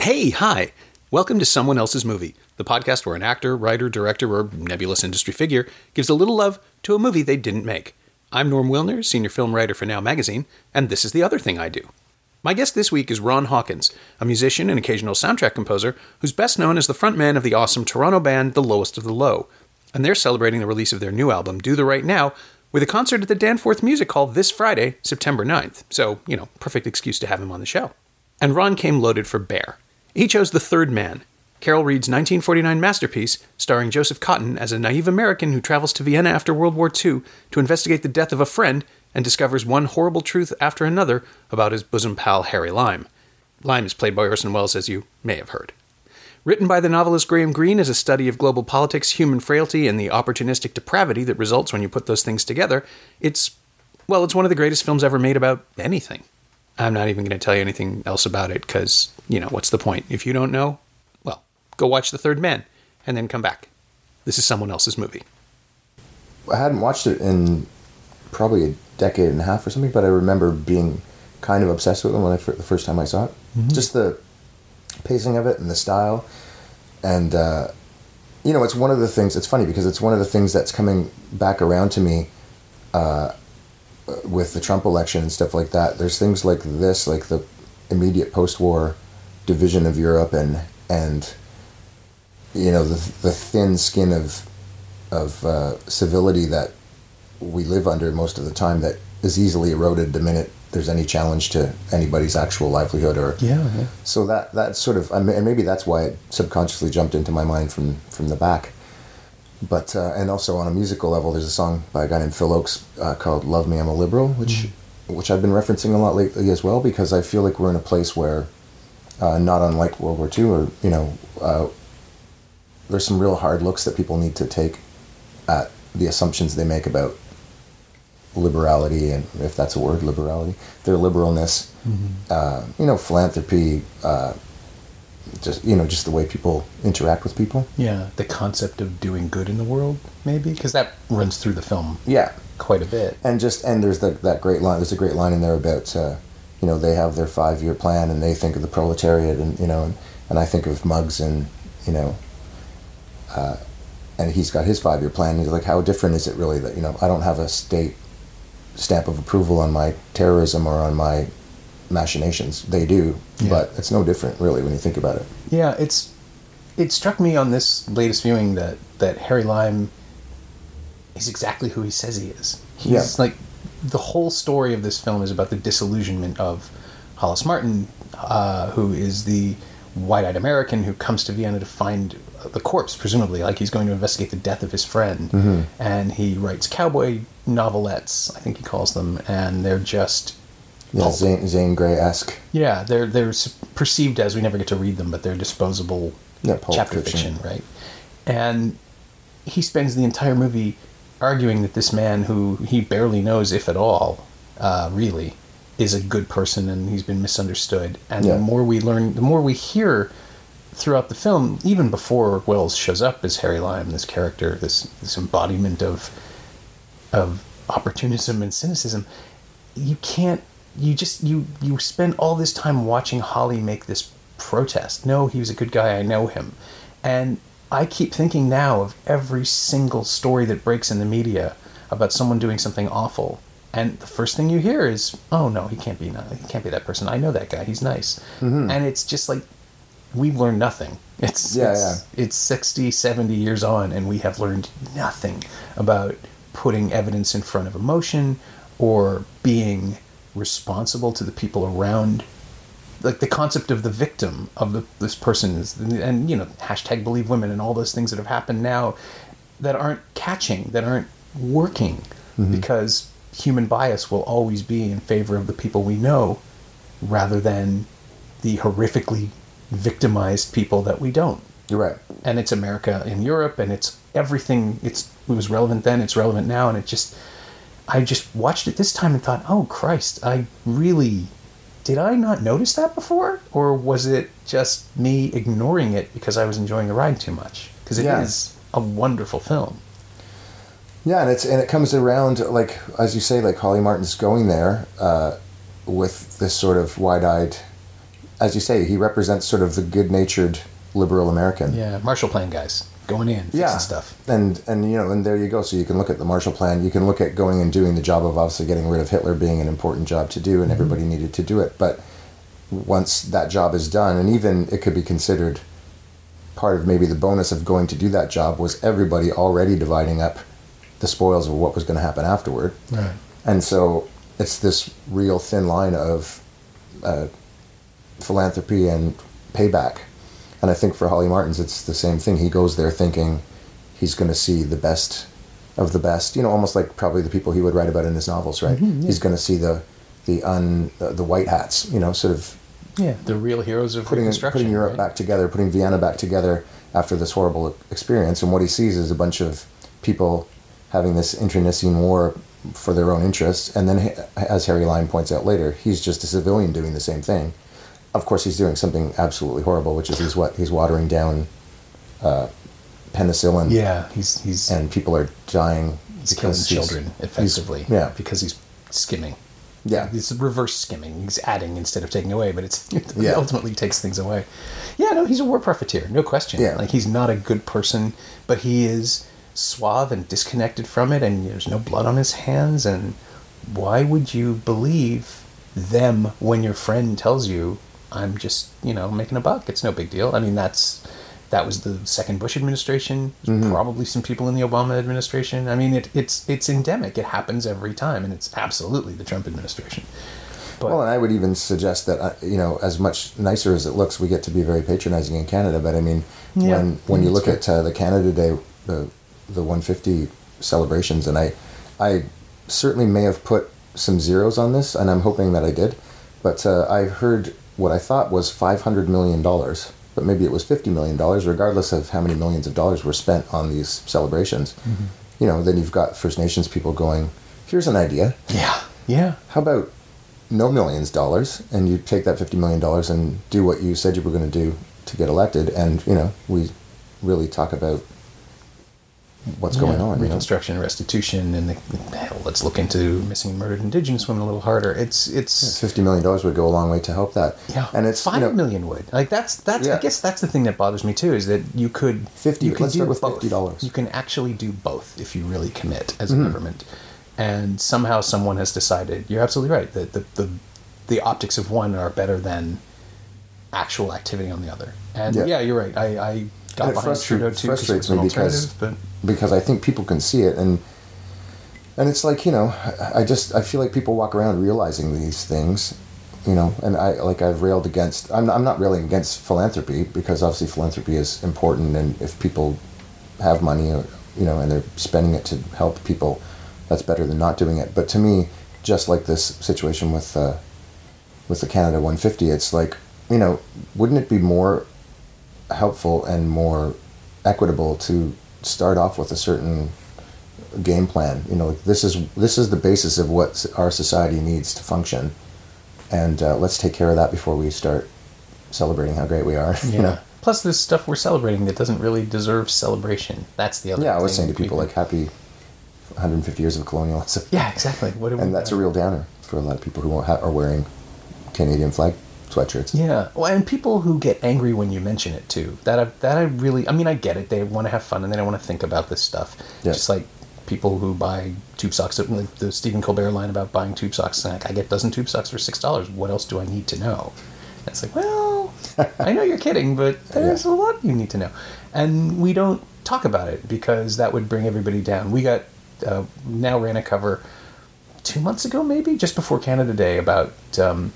Hey, hi. Welcome to Someone Else's Movie, the podcast where an actor, writer, director, or nebulous industry figure gives a little love to a movie they didn't make. I'm Norm Wilner, senior film writer for Now Magazine, and this is the other thing I do. My guest this week is Ron Hawkins, a musician and occasional soundtrack composer who's best known as the frontman of the awesome Toronto band The Lowest of the Low. And they're celebrating the release of their new album, Do the Right Now, with a concert at the Danforth Music Hall this Friday, September 9th. So, you know, perfect excuse to have him on the show. And Ron came loaded for Bear. He chose The Third Man, Carol Reed's 1949 masterpiece, starring Joseph Cotten as a naive American who travels to Vienna after World War II to investigate the death of a friend and discovers one horrible truth after another about his bosom pal Harry Lime. Lime is played by Orson Welles, as you may have heard. Written by the novelist Graham Greene as a study of global politics, human frailty, and the opportunistic depravity that results when you put those things together, it's, well, it's one of the greatest films ever made about anything. I'm not even going to tell you anything else about it because, you know, what's the point? If you don't know, well, go watch The Third Man and then come back. This is someone else's movie. I hadn't watched it in probably decade and a half or something, but I remember being kind of obsessed with it when I the first time I saw it. Just the pacing of it and the style, and uh, you know, it's one of the things. It's funny because it's one of the things that's coming back around to me uh, with the Trump election and stuff like that. There's things like this, like the immediate post-war division of Europe and and you know the the thin skin of of uh, civility that we live under most of the time that is easily eroded the minute there's any challenge to anybody's actual livelihood or Yeah, yeah. so that that sort of I mean, and maybe that's why it subconsciously jumped into my mind from from the back but uh, and also on a musical level there's a song by a guy named Phil Ochs uh, called Love Me I'm a Liberal which which I've been referencing a lot lately as well because I feel like we're in a place where uh, not unlike World War II or you know uh, there's some real hard looks that people need to take at the assumptions they make about liberality and if that's a word liberality their liberalness uh, you know philanthropy uh, just you know just the way people interact with people Yeah, the concept of doing good in the world, maybe? Because that runs through the film yeah quite a bit. and just and there's the, that great line there's a great line in there about uh, you know they have their five year plan and they think of the proletariat and you know and, and I think of Muggs and you know uh, and he's got his five year plan and he's like how different is it really that you know I don't have a state stamp of approval on my terrorism or on my machinations they do Yeah. but it's no different really when you think about it Yeah, it's it struck me on this latest viewing that that Harry Lime is exactly who he says he is. He's Yeah. like the whole story of this film is about the disillusionment of Hollis Martin, uh, who is the white-eyed American who comes to Vienna to find the corpse, presumably, like he's going to investigate the death of his friend, and he writes cowboy novelettes, I think he calls them, and they're just yeah Pulp. Zane, Zane Grey esque yeah, they're they're perceived as we never get to read them, but they're disposable Yeah, chapter Fiction. fiction. right? And he spends the entire movie arguing that this man, who he barely knows, if at all, uh, really, is a good person, and he's been misunderstood. And Yeah. the more we learn, the more we hear throughout the film, even before Welles shows up as Harry Lime, this character, this this embodiment of of opportunism and cynicism, you can't you just you you spend all this time watching Holly make this protest. No, he was a good guy. I know him. And I keep thinking now of every single story that breaks in the media about someone doing something awful. And the first thing you hear is, "Oh no, he can't be he can't be that person. I know that guy. He's nice." Mm-hmm. And it's just like we've learned nothing. It's Yeah, it's, it's 60, 70 years on and we have learned nothing about putting evidence in front of emotion or being responsible to the people around. Like the concept of the victim of the, this person is and you know hashtag believe women and all those things that have happened now that aren't catching that aren't working mm-hmm. because human bias will always be in favor of the people we know rather than the horrifically victimized people that we don't you're right and it's America in Europe, and it's everything. It's it was relevant then, it's relevant now, and it just. I just watched it this time and thought, oh Christ, I really did I not notice that before? Or was it just me ignoring it because I was enjoying the ride too much? Because it is Yeah. a wonderful film. Yeah, and it's and it comes around like as you say, like Holly Martin's going there uh, with this sort of wide-eyed, as you say, he represents sort of the good-natured liberal American. Yeah, Marshall Plan guys going in, fixing yeah stuff. and and you know and there you go so you can look at the marshall plan you can look at going and doing the job of obviously getting rid of hitler being an important job to do and everybody needed to do it but once that job is done and even it could be considered part of maybe the bonus of going to do that job was everybody already dividing up the spoils of what was going to happen afterward Right. and so it's this real thin line of uh, philanthropy and payback. And I think for Holly Martins, it's the same thing. He goes there thinking he's going to see the best of the best. You know, almost like probably the people he would write about in his novels, right? Mm-hmm, he's going to see the the un the, the white hats. You know, sort of Yeah, the real heroes of putting Reconstruction. putting Europe right? back together, putting Vienna back together after this horrible experience. And what he sees is a bunch of people having this internecine war for their own interests. And then, as Harry Lime points out later, he's just a civilian doing the same thing. Of course, he's doing something absolutely horrible, which is he's what he's watering down uh, penicillin. Yeah, he's he's and people are dying. he's killing he's- children he's- effectively. yeah, because he's skimming. yeah. It's reverse skimming. He's adding instead of taking away, but it's it Yeah. ultimately takes things away. Yeah, no, he's a war profiteer, no question. Yeah. Like he's not a good person, but he is suave and disconnected from it, and there's no blood on his hands. And why would you believe them when your friend tells you, "I'm just you know making a buck"? It's no big deal. I mean, that's that was the second Bush administration. Mm-hmm. Probably some people in the Obama administration. I mean, it, it's it's endemic. It happens every time, and it's absolutely the Trump administration. But Well, and I would even suggest that uh, you know, as much nicer as it looks, we get to be very patronizing in Canada. But I mean, Yeah, when when you look that's at uh, the Canada Day, the the 150 celebrations, and I I certainly may have put some zeros on this, and I'm hoping that I did. But uh, I heard what I thought was 500 million dollars, but maybe it was 50 million dollars. Regardless of how many millions of dollars were spent on these celebrations, mm-hmm. you know, then you've got First Nations people going, "Here's an idea." yeah, yeah, how about no millions dollars and you take that 50 million dollars and do what you said you were going to do to get elected and you know we really talk about what's going Yeah, on you know? Reconstruction, restitution, and the, hell, let's look into missing and murdered Indigenous women a little harder. It's it's 50 million dollars would go a long way to help that yeah, and it's five you know, million would like that's that's I guess that's the thing that bothers me too is that you could 50 you can let's start with both. $50. You can actually do both if you really commit as a Mm-hmm. government, and somehow someone has decided you're absolutely right that the the the optics of one are better than actual activity on the other. And Yeah. yeah, you're right. I, I got it behind frustra- Trudeau too frustrates me because- but because I think people can see it and and it's like you know I just I feel like people walk around realizing these things you know and I like I've railed against I'm I'm not railing against philanthropy because obviously philanthropy is important and if people have money or you know and they're spending it to help people that's better than not doing it. But to me just like this situation with uh, with the Canada 150 it's like you know wouldn't it be more helpful and more equitable to start off with a certain game plan. You know, like this is this is the basis of what our society needs to function, and uh, let's take care of that before we start celebrating how great we are. Yeah. You know. Plus, this stuff we're celebrating that doesn't really deserve celebration. That's the other. Yeah, I was saying to people like happy 150 years of colonialism, Yeah, exactly. What and that's a real downer for a lot of people who won't ha- are wearing Canadian flag sweatshirts. Yeah, well, and people who get angry when you mention it too. That I, that I really, I mean, I get it. They want to have fun and they don't want to think about this stuff. Yeah. Just like people who buy tube socks. Like the Stephen Colbert line about buying tube socks. And Like, I get a dozen tube socks for six dollars. What else do I need to know? And it's like, well, I know you're kidding, but there's a lot you need to know, and we don't talk about it because that would bring everybody down. We got uh, now ran a cover two months ago, maybe just before Canada Day, about um,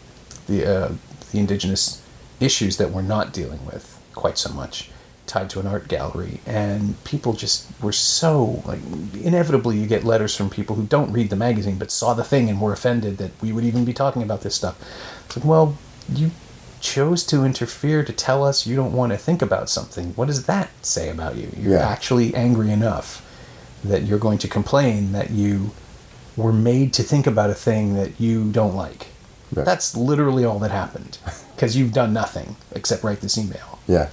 the uh, the indigenous issues that we're not dealing with quite so much, tied to an art gallery, and people just were so like inevitably you get letters from people who don't read the magazine but saw the thing and were offended that we would even be talking about this stuff. It's like, well, you chose to interfere to tell us you don't want to think about something. What does that say about you? You're Yeah. actually angry enough that you're going to complain that you were made to think about a thing that you don't like. Right. That's literally all that happened because you've done nothing except write this email. Yeah.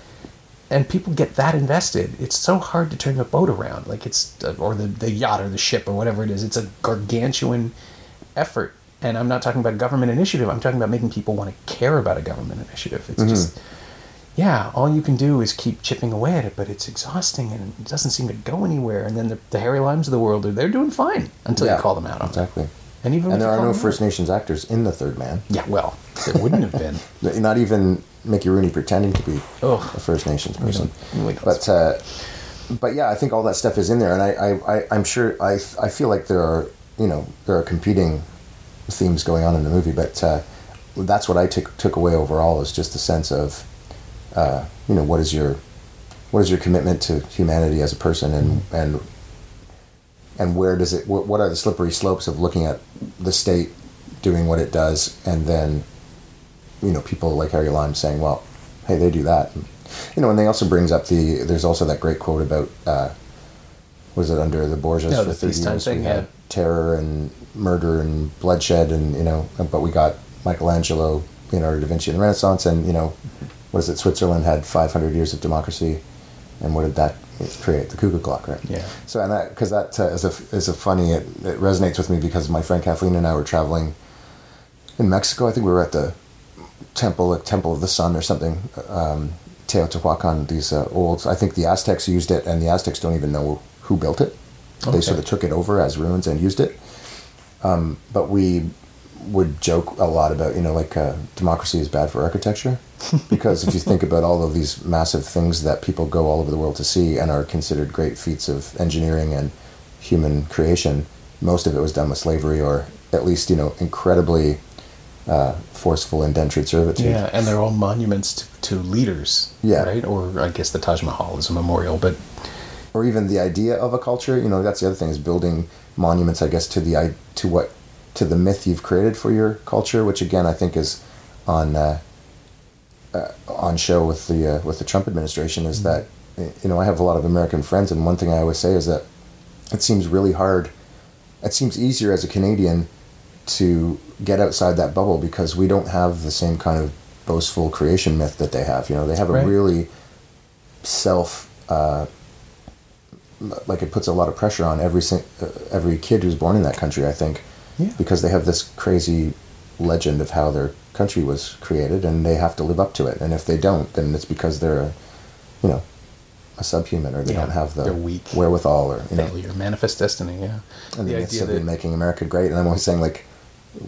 And people get that invested. It's so hard to turn the boat around, like it's or the the yacht or the ship or whatever it is. It's a gargantuan effort. And I'm not talking about government initiative. I'm talking about making people want to care about a government initiative. It's mm-hmm. just yeah, all you can do is keep chipping away at it, but it's exhausting and it doesn't seem to go anywhere. And then the, the Harry Limes of the world, are they're doing fine until Yeah, you call them out on Exactly. it. And even And there are no First Nations actors in the Third Man. Yeah, well, there wouldn't have been. Not even Mickey Rooney pretending to be a First Nations person. don't- we don't- But uh, but yeah, I think all that stuff is in there, and I, I, I I'm sure I I feel like there are you know there are competing themes going on in the movie, but uh, that's what I took took away overall is just the sense of uh, you know what is your what is your commitment to humanity as a person and and and where does it what, what are the slippery slopes of looking at the state doing what it does and then you know people like Harry Lime saying well hey they do that and, you know and they also brings up the there's also that great quote about uh, was it under the Borgias No, for the 30 years thing, we had yeah. terror and murder and bloodshed and you know but we got Michelangelo Leonardo da Vinci and the Renaissance and you know what is it Switzerland had 500 years of democracy and what did that create the cuckoo clock right? Yeah. so and that because that uh, is a is a funny it, it resonates with me because my friend Kathleen and I were traveling in Mexico. I think we were at the temple like Temple of the Sun or something um, Teotihuacan these uh, old I think the Aztecs used it and the Aztecs don't even know who built it. They sort of took it over as ruins and used it. Um, but we would joke a lot about you know like uh, democracy is bad for architecture because if you think about all of these massive things that people go all over the world to see and are considered great feats of engineering and human creation most of it was done with slavery or at least you know incredibly uh, forceful indentured servitude Yeah, and they're all monuments to, to leaders. Yeah. Right? Or I guess the Taj Mahal is a memorial, but or even the idea of a culture. You know, that's the other thing is building monuments. I guess to the i- to what to the myth you've created for your culture, which again I think is on uh, uh, on show with the uh, with the Trump administration. Is that you know I have a lot of American friends, and one thing I always say is that it seems really hard. It seems easier as a Canadian to get outside that bubble because we don't have the same kind of boastful creation myth that they have. You know, they have a Right. really self. Uh, like it puts a lot of pressure on every uh, every kid who's born in that country. I think Yeah. because they have this crazy legend of how their country was created, and they have to live up to it. And if they don't, then it's because they're a, you know, a subhuman, or they Yeah, don't have the weak. wherewithal, or you know, failure, manifest destiny, yeah. and the, the idea of that making America great. And I'm always saying like,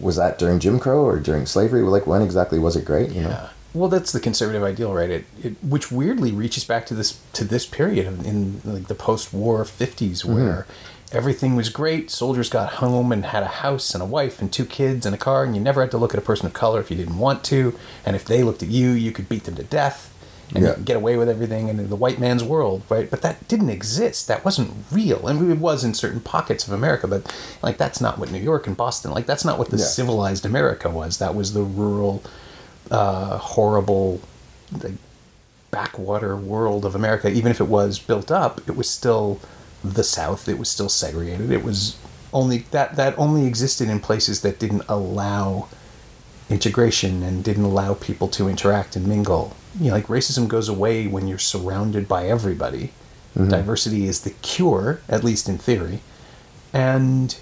was that during Jim Crow or during slavery? Like when exactly was it great? You know? Yeah. Well, that's the conservative ideal, right? It, it which weirdly reaches back to this to this period of, in like the post-war 50s mm-hmm. where everything was great. Soldiers got home and had a house and a wife and two kids and a car, and you never had to look at a person of color if you didn't want to. And if they looked at you, you could beat them to death and Yeah. get away with everything in the white man's world, right? But that didn't exist. That wasn't real. And it was in certain pockets of America, but like that's not what New York and Boston, like that's not what the Yeah. civilized America was. That was the rural uh, horrible like, backwater world of America. Even if it was built up, it was still the South. It was still segregated. It was only that that only existed in places that didn't allow integration and didn't allow people to interact and mingle. You know, like racism goes away when you're surrounded by everybody. Mm-hmm. Diversity is the cure, at least in theory. And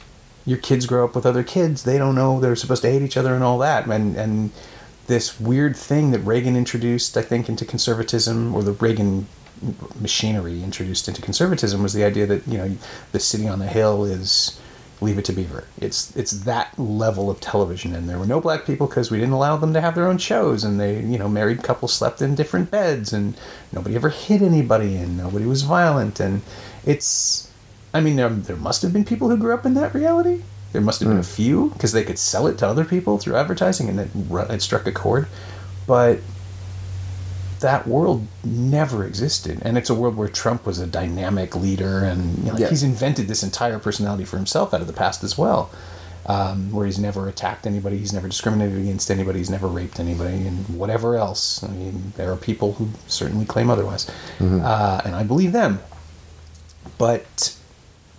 your kids grow up with other kids. They don't know they're supposed to hate each other and all that. And and this weird thing that Reagan introduced, I think, into conservatism, or the Reagan machinery introduced into conservatism, was the idea that you know the city on the hill is Leave It to Beaver. It's it's that level of television, and there were no black people because we didn't allow them to have their own shows, and they you know married couples slept in different beds, and nobody ever hit anybody, and nobody was violent, and it's. I mean, there, there must have been people who grew up in that reality. There must have been a hmm. few because they could sell it to other people through advertising, and it, it struck a chord. But that world never existed, and it's a world where Trump was a dynamic leader, and you know, like, he's invented this entire personality for himself out of the past as well. Um, where he's never attacked anybody, he's never discriminated against anybody, he's never raped anybody, and whatever else. I mean, there are people who certainly claim otherwise, uh, and I believe them. But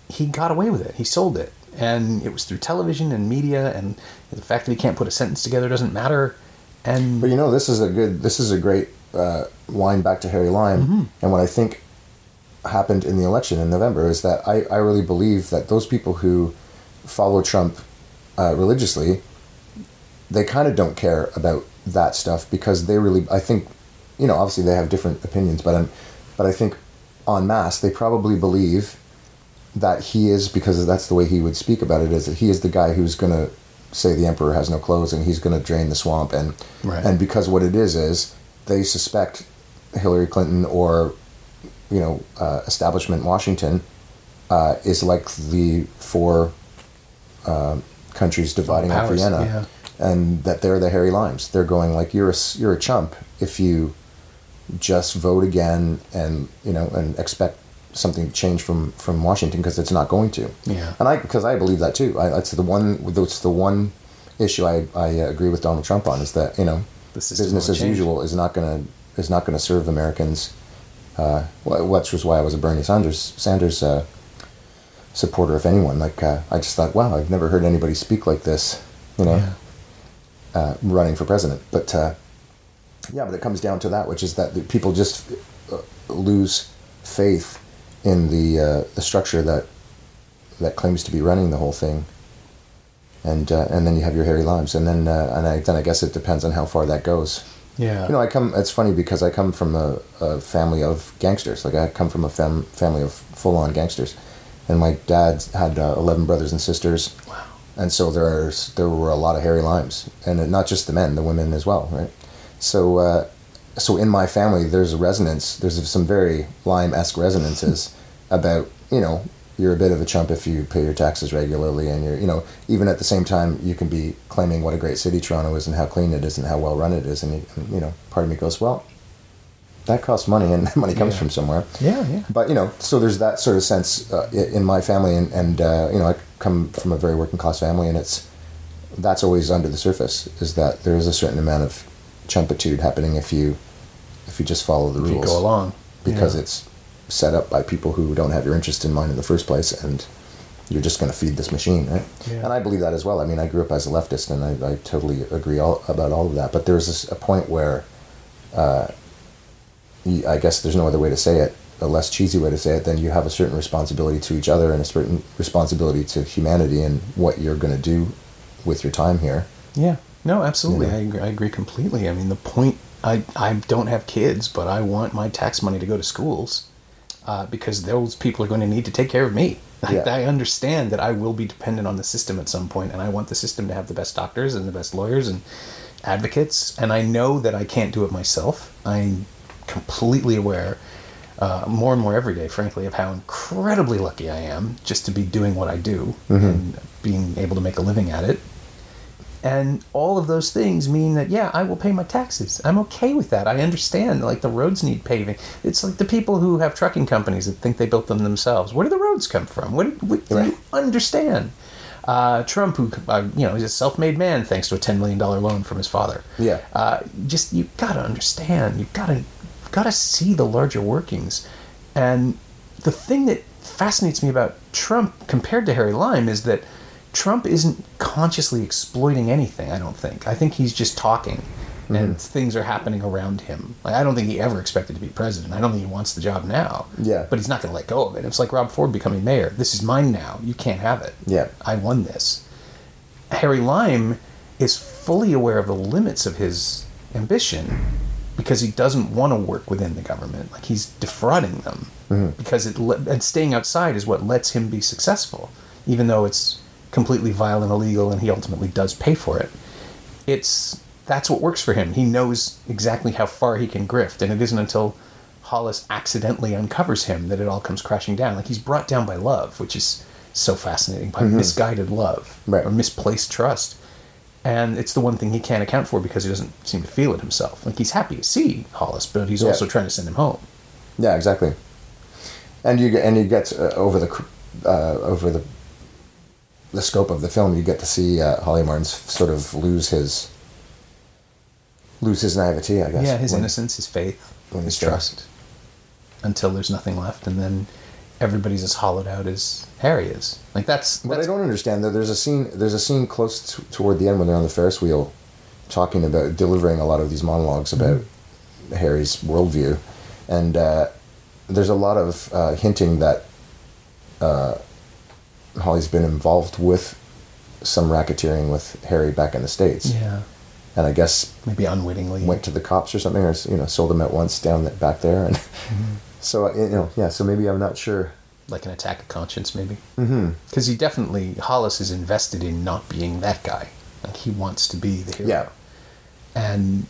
he got away with it. He sold it, and it was through television and media, and the fact that he can't put a sentence together doesn't matter. And But you know, this is a good, this is a great uh, line back to Harry Lime. Mm-hmm. And what I think happened in the election in November is that I, I really believe that those people who follow Trump uh, religiously, they kind of don't care about that stuff because they really, I think, you know, obviously they have different opinions, but I'm, but I think en masse they probably believe that he is because that's the way he would speak about it is that he is the guy who's going to say the emperor has no clothes and he's going to drain the swamp and Right. and because what it is is they suspect Hillary Clinton or you know uh, establishment Washington uh, is like the four uh, countries dividing up Vienna yeah. and that they're the Harry Limes they're going like you're a, you're a chump if you just vote again and you know and expect something to change from from Washington because it's not going to. Yeah. And I because I believe that too. I, that's the one. That's the one issue I I uh, agree with Donald Trump on is that you know business as change. usual is not going to is not going to serve Americans. Uh, which was why I was a Bernie Sanders Sanders uh, supporter, if anyone. Like uh, I just thought, wow, I've never heard anybody speak like this. You know Yeah. uh, running for president. But uh, yeah, but it comes down to that, which is that the people just uh, lose faith in the uh, the structure that that claims to be running the whole thing. And uh, and then you have your Harry Limes, and then uh, and I, then I guess it depends on how far that goes. yeah, You know, I come. It's funny because I come from a, a family of gangsters. Like I come from a fam, family of full on gangsters, and my dad had uh, eleven brothers and sisters. Wow. And so there's there were a lot of Harry Limes, and not just the men, the women as well, right? So uh, so in my family, there's a resonance. There's some very lime esque resonances about you know you're a bit of a chump if you pay your taxes regularly, and you're you know even at the same time you can be claiming what a great city Toronto is and how clean it is and how well run it is, and you, and, you know part of me goes well. That costs money, and that money comes Yeah. from somewhere yeah, yeah. but you know, so there's that sort of sense uh, in my family, and, and uh, you know, I come from a very working class family, and it's that's always under the surface is that there is a certain amount of chumpitude happening if you if you just follow the If you rules go along because Yeah. it's set up by people who don't have your interest in mind in the first place, and you're just going to feed this machine, right? Yeah. And I believe that as well. I mean, I grew up as a leftist, and I, I totally agree all, about all of that. But there's this, a point where, uh, I guess there's no other way to say it, a less cheesy way to say it, then you have a certain responsibility to each other and a certain responsibility to humanity and what you're going to do with your time here. Yeah. No, absolutely. You know? I, agree, I agree completely. I mean, the point, I, I don't have kids, but I want my tax money to go to schools uh, because those people are going to need to take care of me. I, Yeah. I understand that I will be dependent on the system at some point, and I want the system to have the best doctors and the best lawyers and advocates. And I know that I can't do it myself. I'm completely aware, uh, more and more every day, frankly, of how incredibly lucky I am just to be doing what I do and being able to make a living at it. And all of those things mean that, yeah, I will pay my taxes. I'm okay with that. I understand, like, the roads need paving. It's like the people who have trucking companies that think they built them themselves. Where do the roads come from? What, what do Right. you understand? Uh, Trump, who, uh, you know, is a self made man thanks to a $10 million loan from his father. Yeah. Uh, just, you gotta understand. You gotta, gotta see the larger workings. And the thing that fascinates me about Trump compared to Harry Lime is that Trump isn't consciously exploiting anything, I don't think. I think he's just talking and mm-hmm. things are happening around him. Like I don't think he ever expected to be president. I don't think he wants the job now. Yeah. But he's not going to let go of it. It's like Rob Ford becoming mayor. This is mine now. You can't have it. Yeah. I won this. Harry Lime is fully aware of the limits of his ambition because he doesn't want to work within the government. Like he's defrauding them mm-hmm. because it le- and staying outside is what lets him be successful, even though it's completely vile and illegal, and he ultimately does pay for it. It's that's what works for him. He knows exactly how far he can grift, and it isn't until Hollis accidentally uncovers him that it all comes crashing down. Like he's brought down by love, which is so fascinating by misguided love Right. or misplaced trust. And it's the one thing he can't account for because he doesn't seem to feel it himself. Like he's happy to see Hollis, but he's Yeah. also trying to send him home. Yeah, exactly. And you get and you get uh, over the uh, over the the scope of the film, you get to see uh, Holly Martin's sort of lose his lose his naivety. I guess. Yeah, his when- innocence, his faith, his trust, until there's nothing left, and then everybody's as hollowed out as Harry is. Like that's, What I don't understand though, there's a scene. There's a scene close to, toward the end when they're on the Ferris wheel, talking about delivering a lot of these monologues about Harry's worldview, and uh, there's a lot of uh, hinting that uh, Holly's been involved with some racketeering with Harry back in the states, yeah, and I guess maybe unwittingly. went to the cops or something, or you know, sold them at once down th- back there, and so uh, you know, yeah. So maybe I'm not sure. like an attack of conscience, maybe. Because he definitely Hollis is invested in not being that guy. Like he wants to be the hero. Yeah. And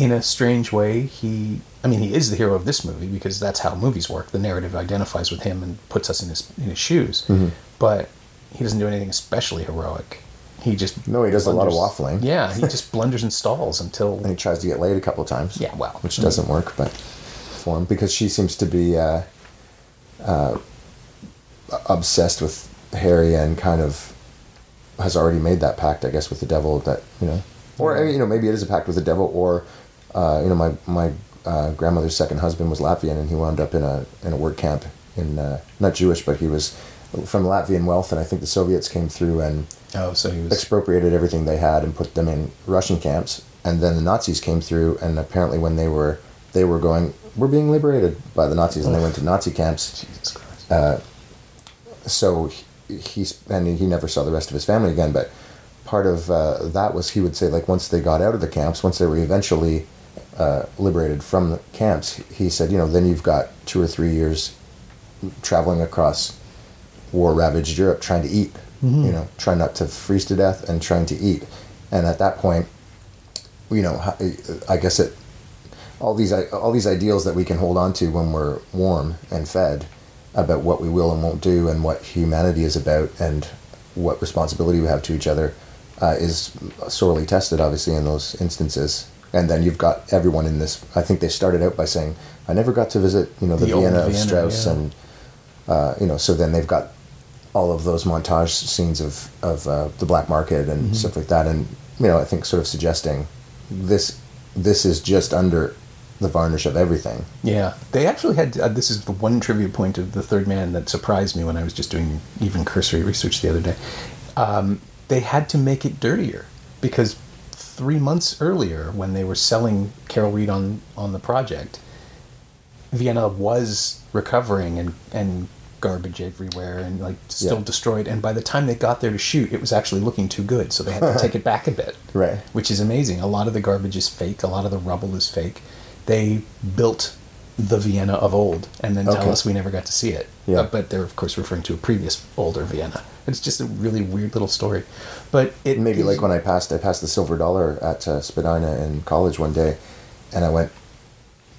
in a strange way, he. I mean, he is the hero of this movie because that's how movies work. The narrative identifies with him and puts us in his in his shoes. Mm-hmm. But he doesn't do anything especially heroic. He just No, he does a lot of waffling. Yeah, he just blunders and stalls until And he tries to get laid a couple of times. Yeah, well. which doesn't work, but for him because she seems to be uh, uh, obsessed with Harry and kind of has already made that pact, I guess, with the devil. That you know, or you know, maybe it is a pact with the devil, or uh, you know, my my uh, grandmother's second husband was Latvian, and he wound up in a in a work camp in uh, not Jewish, but he was from Latvian wealth, and I think the Soviets came through and oh, so he was expropriated everything they had and put them in Russian camps. And then the Nazis came through, and apparently when they were they were going, we're being liberated by the Nazis, and they went to Nazi camps. Jesus Christ. So he, he's and he never saw the rest of his family again. But part of uh, that was he would say like once they got out of the camps, once they were eventually uh, liberated from the camps, he said, you know, then you've got two or three years traveling across war ravaged Europe trying to eat, you know, trying not to freeze to death and trying to eat. And at that point, you know, I guess it, all these all these ideals that we can hold on to when we're warm and fed about what we will and won't do and what humanity is about and what responsibility we have to each other uh, is sorely tested, obviously, in those instances. And then you've got everyone in this. I think they started out by saying, "I never got to visit, you know, the, The old Vienna of Strauss," yeah. and uh, you know, so then they've got all of those montage scenes of of uh, the black market and Mm-hmm. stuff like that, and you know, I think sort of suggesting this this is just under the varnish of everything. Yeah, they actually had. Uh, this is the one trivia point of the Third Man that surprised me when I was just doing even cursory research the other day. Um, they had to make it dirtier because three months earlier, when they were selling Carol Reed on on the project, Vienna was recovering and and garbage everywhere and like still Yeah. destroyed. And by the time they got there to shoot, it was actually looking too good, so they had to take it back a bit Right. which is amazing. A lot of the garbage is fake. A lot of the rubble is fake. They built the Vienna of old, and then tell us we never got to see it. Yeah. Uh, but they're of course referring to a previous older Vienna. It's just a really weird little story. But it Maybe like when I passed, I passed the silver dollar at uh, Spadina in college one day, and I went,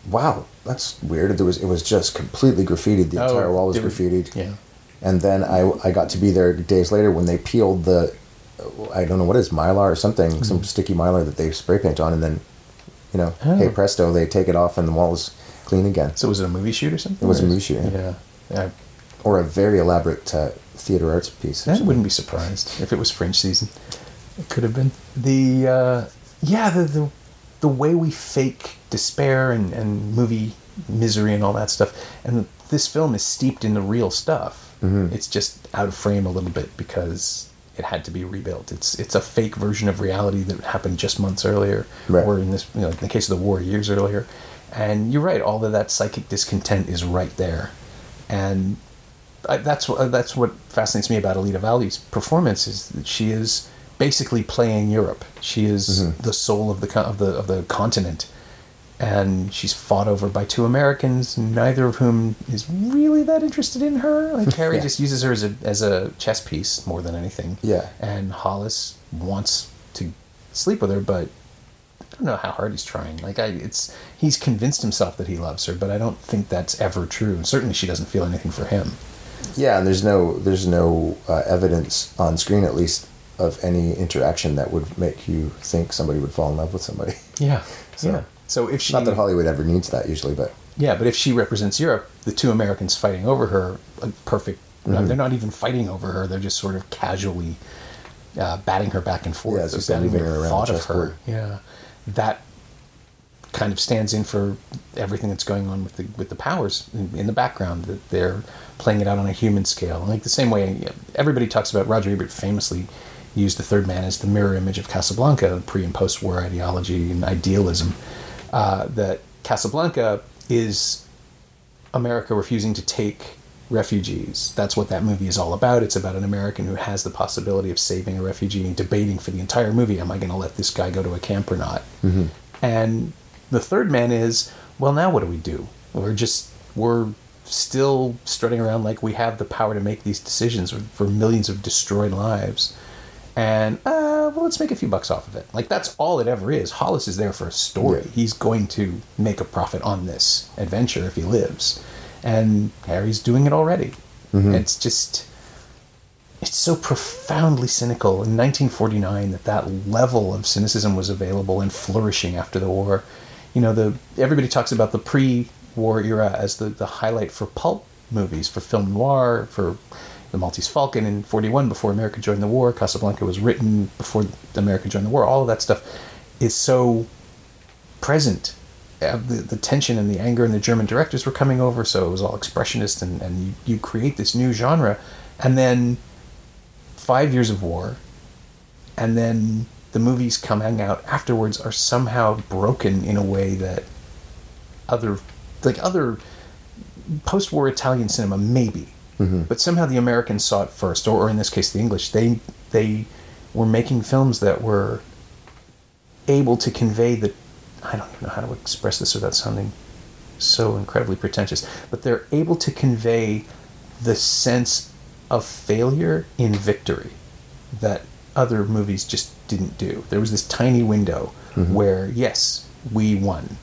"Wow, that's weird." There was it was just completely graffitied. The Oh, entire wall was graffitied. Yeah. And then I I got to be there days later when they peeled the, I don't know what it is mylar or something, some sticky mylar that they spray paint on, and then, you know, Oh. hey presto, they take it off and the wall is clean again. So was it a movie shoot or something? It was a movie shoot, yeah. Yeah. yeah. Or a very elaborate uh, theater arts piece. I wouldn't be surprised if it was French season. It could have been the uh, yeah the, the the way we fake despair and, and movie misery and all that stuff. And this film is steeped in the real stuff. Mm-hmm. It's just out of frame a little bit because it had to be rebuilt. It's it's a fake version of reality that happened just months earlier, Right. or in this you know in the case of the war years earlier. And you're right, all of that psychic discontent is right there, and I, that's what that's what fascinates me about Alida Valli's performance is that she is basically playing Europe. She is mm-hmm. the soul of the of the of the continent, and she's fought over by two Americans, neither of whom is really that interested in her. Like Harry Yeah. just uses her as a as a chess piece more than anything. Yeah. and Hollis wants to sleep with her, but I don't know how hard he's trying. Like I, it's he's convinced himself that he loves her, but I don't think that's ever true. And certainly, she doesn't feel anything for him. Yeah, and there's no there's no uh, evidence on screen, at least, of any interaction that would make you think somebody would fall in love with somebody. Yeah, So- yeah. So if she, Not that Hollywood ever needs that usually, but yeah, but if she represents Europe, the two Americans fighting over her, a perfect. Mm-hmm. They're not even fighting over her; they're just sort of casually uh, batting her back and forth, Yeah, just even her around thought of her. Yeah, that kind of stands in for everything that's going on with the with the powers in, in the background that they're playing it out on a human scale. Like the same way everybody talks about Roger Ebert famously used the third man as the mirror image of Casablanca, pre and post war ideology and idealism. Uh, that Casablanca is America refusing to take refugees. That's what that movie is all about. It's about an American who has the possibility of saving a refugee and debating for the entire movie am I going to let this guy go to a camp or not? Mm-hmm. And the third man is well, now what do we do? We're just, we're still strutting around like we have the power to make these decisions for millions of destroyed lives. And, uh, well, let's make a few bucks off of it. Like, that's all it ever is. Hollis is there for a story. Yeah. He's going to make a profit on this adventure if he lives and Harry's doing it already. It's just it's so profoundly cynical in 1949 that that level of cynicism was available and flourishing after the war. You know, the everybody talks about the pre-war era as the, the highlight for pulp movies, for film noir, for the Maltese Falcon in 41 before America joined the war. Casablanca was written before America joined the war. All of that stuff is so present uh, the, the tension and the anger and the German directors were coming over, so it was all expressionist, and, and you, you create this new genre. And then five years of war, and then the movies coming out afterwards are somehow broken in a way that other, like other post war Italian cinema, maybe. Mm-hmm. But somehow the Americans saw it first, or, or in this case, the English. They, they were making films that were able to convey the I don't even know how to express this without sounding so incredibly pretentious, but they're able to convey the sense of failure in victory that other movies just didn't do. There was this tiny window mm-hmm. where, yes, we won.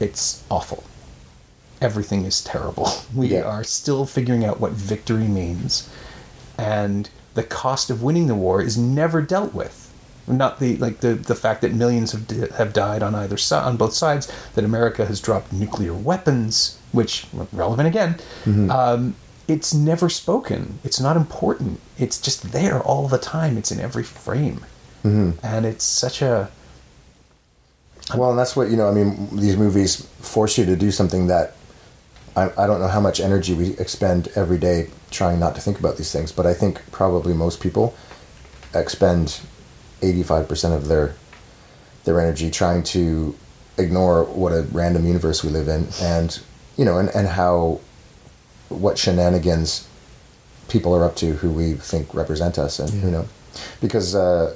It's awful. Everything is terrible. We Yeah. are still figuring out what victory means. And the cost of winning the war is never dealt with not the like the the fact that millions have di- have died on either side on both sides that America has dropped nuclear weapons which relevant again um, it's never spoken it's not important it's just there all the time it's in every frame and it's such a Well, and that's what you know. I mean, these movies force you to do something that I, I don't know how much energy we expend every day trying not to think about these things, but I think probably most people expend eighty-five percent of their their energy trying to ignore what a random universe we live in, and you know, and, and how what shenanigans people are up to who we think represent us, and you know, because. Uh,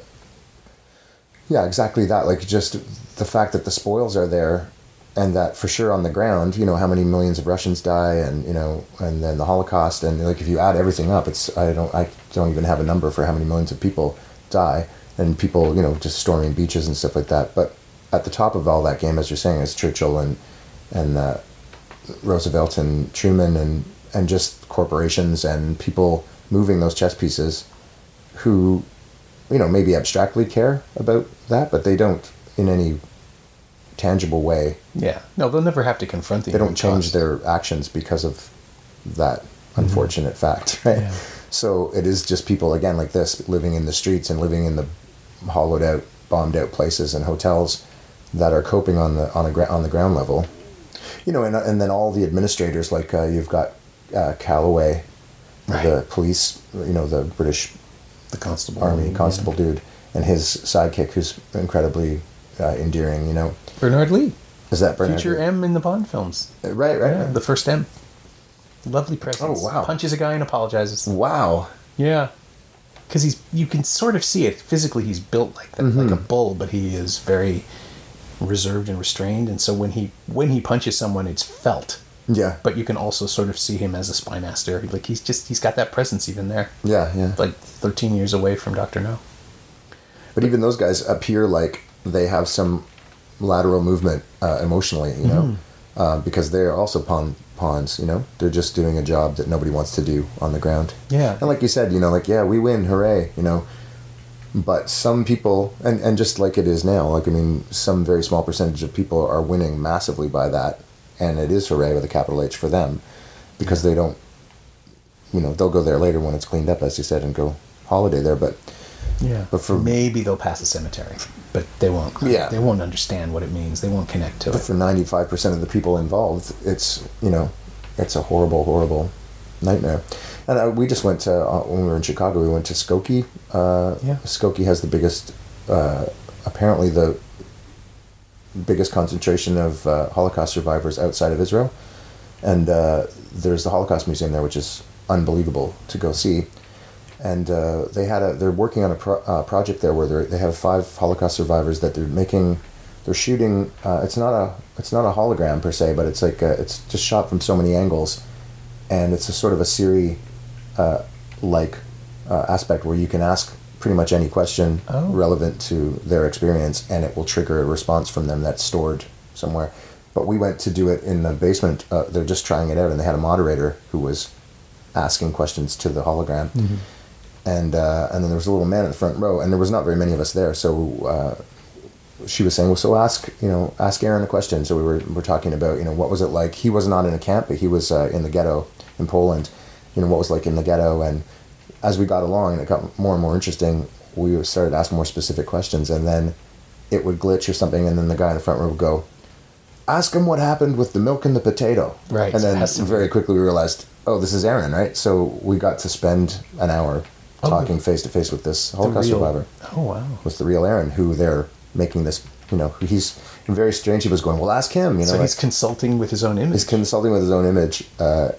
yeah, exactly that. Like just the fact that the spoils are there, and that for sure on the ground, you know how many millions of Russians die, and you know, and then the Holocaust, and like if you add everything up, it's I don't I don't even have a number for how many millions of people die, and people you know just storming beaches and stuff like that. But at the top of all that game, as you're saying, is Churchill and and uh, Roosevelt and Truman and and just corporations and people moving those chess pieces, who you know maybe abstractly care about that, but they don't in any tangible way. yeah no they'll never have to confront the They don't change cost. their actions because of that unfortunate fact, right? Yeah. So it is just people again like this living in the streets and living in the hollowed out, bombed out places and hotels that are coping on the on the gra- on the ground level. You know, and and then all the administrators like uh, you've got uh, Calloway, Right. the police, you know, the British the constable army constable dude, and his sidekick who's incredibly uh, endearing. You know, Bernard Lee is that Bernard? future M in the Bond films uh, Right, right. Yeah, the first M. Lovely presence. Oh, wow. Punches a guy and apologizes. wow. Yeah. Because he's, you can sort of see it physically. He's built like that, like mm-hmm. a bull, but he is very reserved and restrained. And so when he when he punches someone, it's felt. Yeah. But you can also sort of see him as a spy master. Like he's just he's got that presence even there. Yeah, yeah. Like 13 years away from Doctor No. But even those guys appear like they have some lateral movement uh, emotionally, you know, uh, because they're also pawn pawns. You know, they're just doing a job that nobody wants to do on the ground. Yeah. And like you said, you know, like yeah, we win, hooray, you know. But some people, and and just like it is now, like I mean, some very small percentage of people are winning massively by that, and it is hooray with a capital H for them, because they don't, you know, they'll go there later when it's cleaned up, as you said, and go holiday there. But Yeah, But for maybe they'll pass a cemetery, but they won't. Yeah. they won't understand what it means. They won't connect to but it. for ninety five percent of the people involved, it's you know, it's a horrible, horrible nightmare. And uh, we just went to uh, when we were in Chicago. We went to Skokie. Uh, Yeah. Skokie has the biggest, uh, apparently the biggest concentration of uh, Holocaust survivors outside of Israel, and uh, there's the Holocaust Museum there, which is unbelievable to go see. And uh, they had a they're working on a pro- uh, project there where they they have five Holocaust survivors that they're making. They're shooting. Uh, it's not a it's not a hologram per se, but it's like a, it's just shot from so many angles, and it's a sort of a Siri uh, like uh, aspect where you can ask pretty much any question Oh. relevant to their experience, and it will trigger a response from them that's stored somewhere. But we went to do it in the basement. Uh, they're just trying it out, and they had a moderator who was asking questions to the hologram. And uh, and then there was a little man in the front row, and there was not very many of us there. So uh, she was saying, "Well, so ask you know ask Aaron a question." So we were we're talking about you know what was it like? He was not in a camp, but he was uh, in the ghetto in Poland. You know what was like in the ghetto, and as we got along and it got more and more interesting, we started asking more specific questions, and then it would glitch or something, and then the guy in the front row would go, "Ask him what happened with the milk and the potato." Right, and then to very quickly we realized, oh, this is Aaron, right? So we got to spend an hour talking face to face with this Holocaust real- survivor, Oh wow! with the real Aaron, who they're making this. You know, he's very strange. He was going, "Well, ask him." You know, so he's like- consulting with his own image. He's consulting with his own image, uh,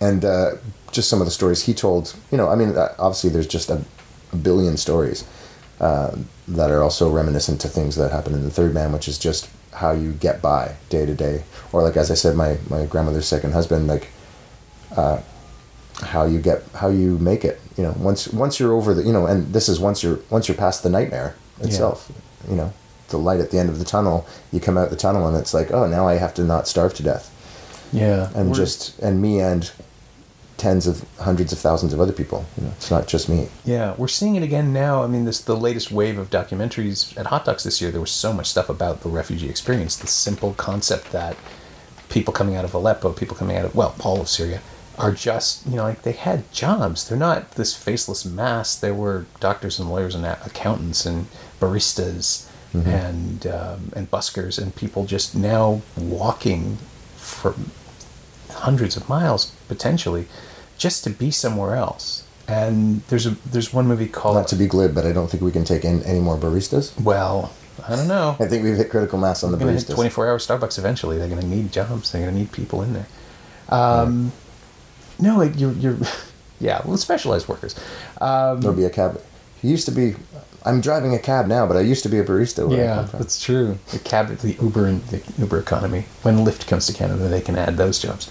and uh, just some of the stories he told. You know, I mean, uh, obviously there's just a, a billion stories uh, that are also reminiscent to things that happen in the Third Man, which is just how you get by day to day, or like as I said, my my grandmother's second husband, like. Uh, how you get how you make it you know once once you're over the you know and this is once you're once you're past the nightmare itself you know the light at the end of the tunnel you come out the tunnel and it's like oh now i have to not starve to death yeah, and just and me and tens of hundreds of thousands of other people you know it's not just me Yeah, we're seeing it again now. I mean, this the latest wave of documentaries at Hot Docs this year. There was so much stuff about the refugee experience. The simple concept that people coming out of Aleppo, people coming out of well, all of Syria, are just you know like they had jobs. They're not this faceless mass. There were doctors and lawyers and accountants and baristas and um, and buskers and people just now walking for hundreds of miles potentially just to be somewhere else. And there's a there's one movie called not to be glib but i don't think we can take in any more baristas well, I don't know. i think we've hit critical mass on the baristas 24 hour Starbucks eventually. They're going to need jobs. They're going to need people in there. Um, No, like you're, you're, yeah, well, specialized workers. Um, there'll be a cab he used to be i'm driving a cab now but i used to be a barista where yeah, that's true. The cab, the Uber, and the Uber economy. When Lyft comes to Canada, they can add those jobs.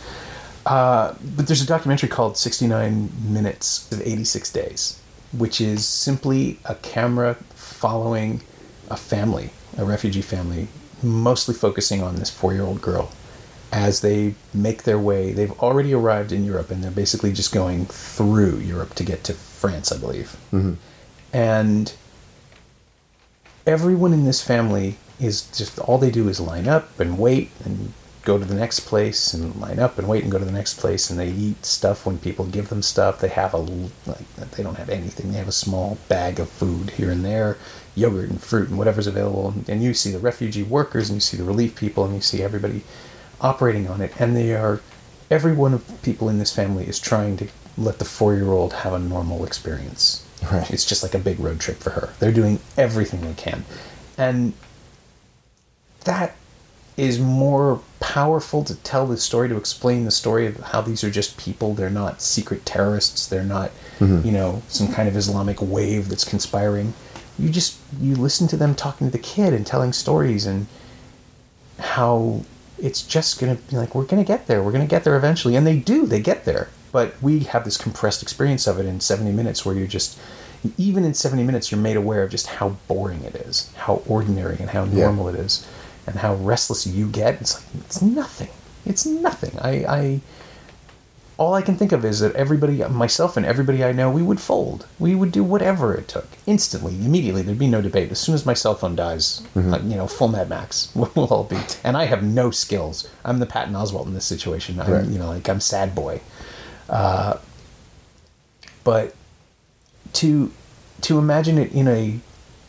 Uh, but there's a documentary called 69 Minutes of 86 Days, which is simply a camera following a family, a refugee family, mostly focusing on this four year old girl as they make their way. They've already arrived in Europe and they're basically just going through Europe to get to France, I believe. Mm-hmm. And everyone in this family is just all they do is line up and wait and go to the next place and line up and wait and go to the next place and they eat stuff when people give them stuff they have a like they don't have anything they have a small bag of food here and there yogurt and fruit and whatever's available and you see the refugee workers and you see the relief people and you see everybody operating on it and they are every one of the people in this family is trying to let the four-year-old have a normal experience Right. it's just like a big road trip for her. They're doing everything they can. And that is more powerful to tell the story, to explain the story of how these are just people. They're not secret terrorists. They're not, mm-hmm. you know, some kind of Islamic wave that's conspiring. You just, you listen to them talking to the kid and telling stories and how it's just going to be like, we're going to get there. We're going to get there eventually. And they do, they get there. But we have this compressed experience of it in 70 minutes where you're just, even in 70 minutes, you're made aware of just how boring it is, how ordinary and how Yeah. normal it is, and how restless you get. It's like, it's nothing. It's nothing. I, I, all I can think of is that everybody, myself and everybody I know, we would fold. We would do whatever it took instantly, immediately. There'd be no debate. As soon as my cell phone dies, like, you know, full Mad Max, we'll all be. And I have no skills. I'm the Patton Oswalt in this situation. I'm, Right. you know, like I'm sad boy. Uh, but to to imagine it in a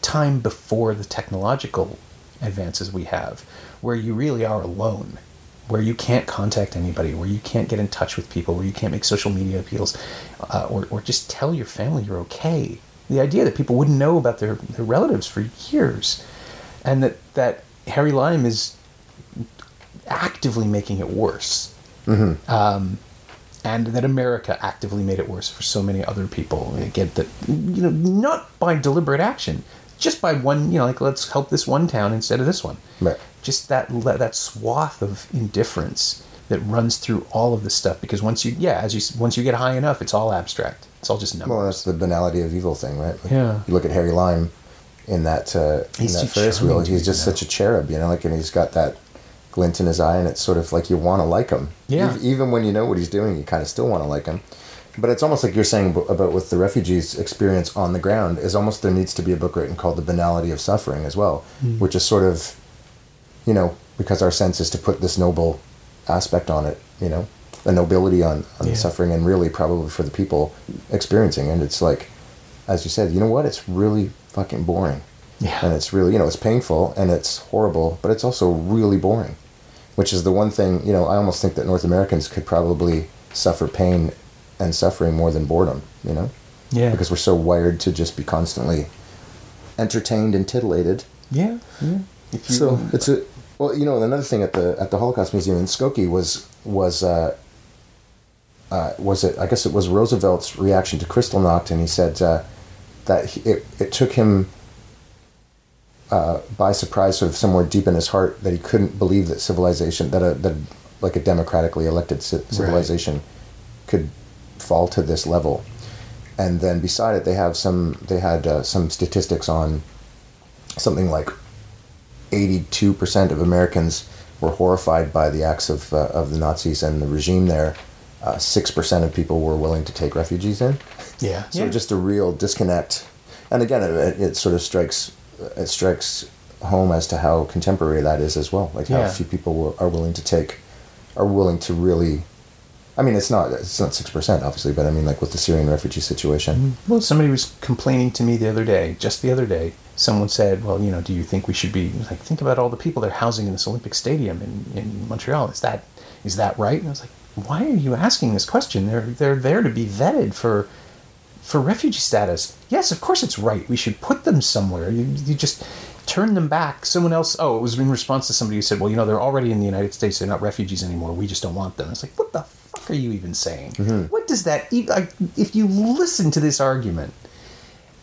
time before the technological advances we have, where you really are alone, where you can't contact anybody, where you can't get in touch with people, where you can't make social media appeals, uh, or, or just tell your family you're okay. The idea that people wouldn't know about their, their relatives for years, and that, that Harry Lime is actively making it worse. Um, and that America actively made it worse for so many other people. Again, that you know, not by deliberate action, just by one. You know, like let's help this one town instead of this one. Right. Just that that swath of indifference that runs through all of this stuff. Because once you, yeah, as you once you get high enough, it's all abstract. It's all just numbers. Well, that's the banality of evil thing, right? Like, Yeah. You look at Harry Lime in that uh, in that Ferris wheel. He's just now. such a cherub, you know. Like, and he's got that glint in his eye, and it's sort of like you want to like him. Yeah. Ev- Even when you know what he's doing, you kind of still want to like him. But it's almost like you're saying about with the refugees' experience on the ground is almost there needs to be a book written called "The Banality of Suffering" as well, Hmm. which is sort of, you know, because our sense is to put this noble aspect on it, you know, a nobility on, on Yeah. the suffering, and really probably for the people experiencing it, it's like, as you said, you know what? It's really fucking boring, Yeah. and it's really, you know, it's painful and it's horrible, but it's also really boring, which is the one thing, you know, I almost think that North Americans could probably suffer pain and suffering more than boredom, you know, yeah. because we're so wired to just be constantly entertained and titillated. yeah. Yeah. If you, So it's a well, you know, another thing at the at the Holocaust Museum in Skokie was was uh, uh, was it? I guess it was Roosevelt's reaction to Kristallnacht, and he said uh, that he, it it took him uh, by surprise, sort of somewhere deep in his heart, that he couldn't believe that civilization that a that like a democratically elected ci- civilization could fall to this level. And then beside it, they have some they had uh, some statistics on something like 82% of Americans were horrified by the acts of, uh, of the Nazis and the regime there. Uh, 6% of people were willing to take refugees in. yeah. So yeah. just a real disconnect. And again, it, it sort of strikes it strikes home as to how contemporary that is as well. Like how Yeah. few people will, are willing to take, are willing to really. I mean, it's not it's not six percent obviously, but I mean, like with the Syrian refugee situation. Well, somebody was complaining to me the other day, just the other day. Someone said, "Well, you know, do you think we should be like think about all the people they're housing in this Olympic Stadium in, in Montreal? Is that is that right?" And I was like, "Why are you asking this question? They're they're there to be vetted for for refugee status. Yes, of course it's right. We should put them somewhere. You, you just turn them back. Someone else. Oh, it was in response to somebody who said, "Well, you know, they're already in the United States. They're not refugees anymore. We just don't want them." It's like, what the are you even saying? Mm-hmm. What does that? e- Like, if you listen to this argument,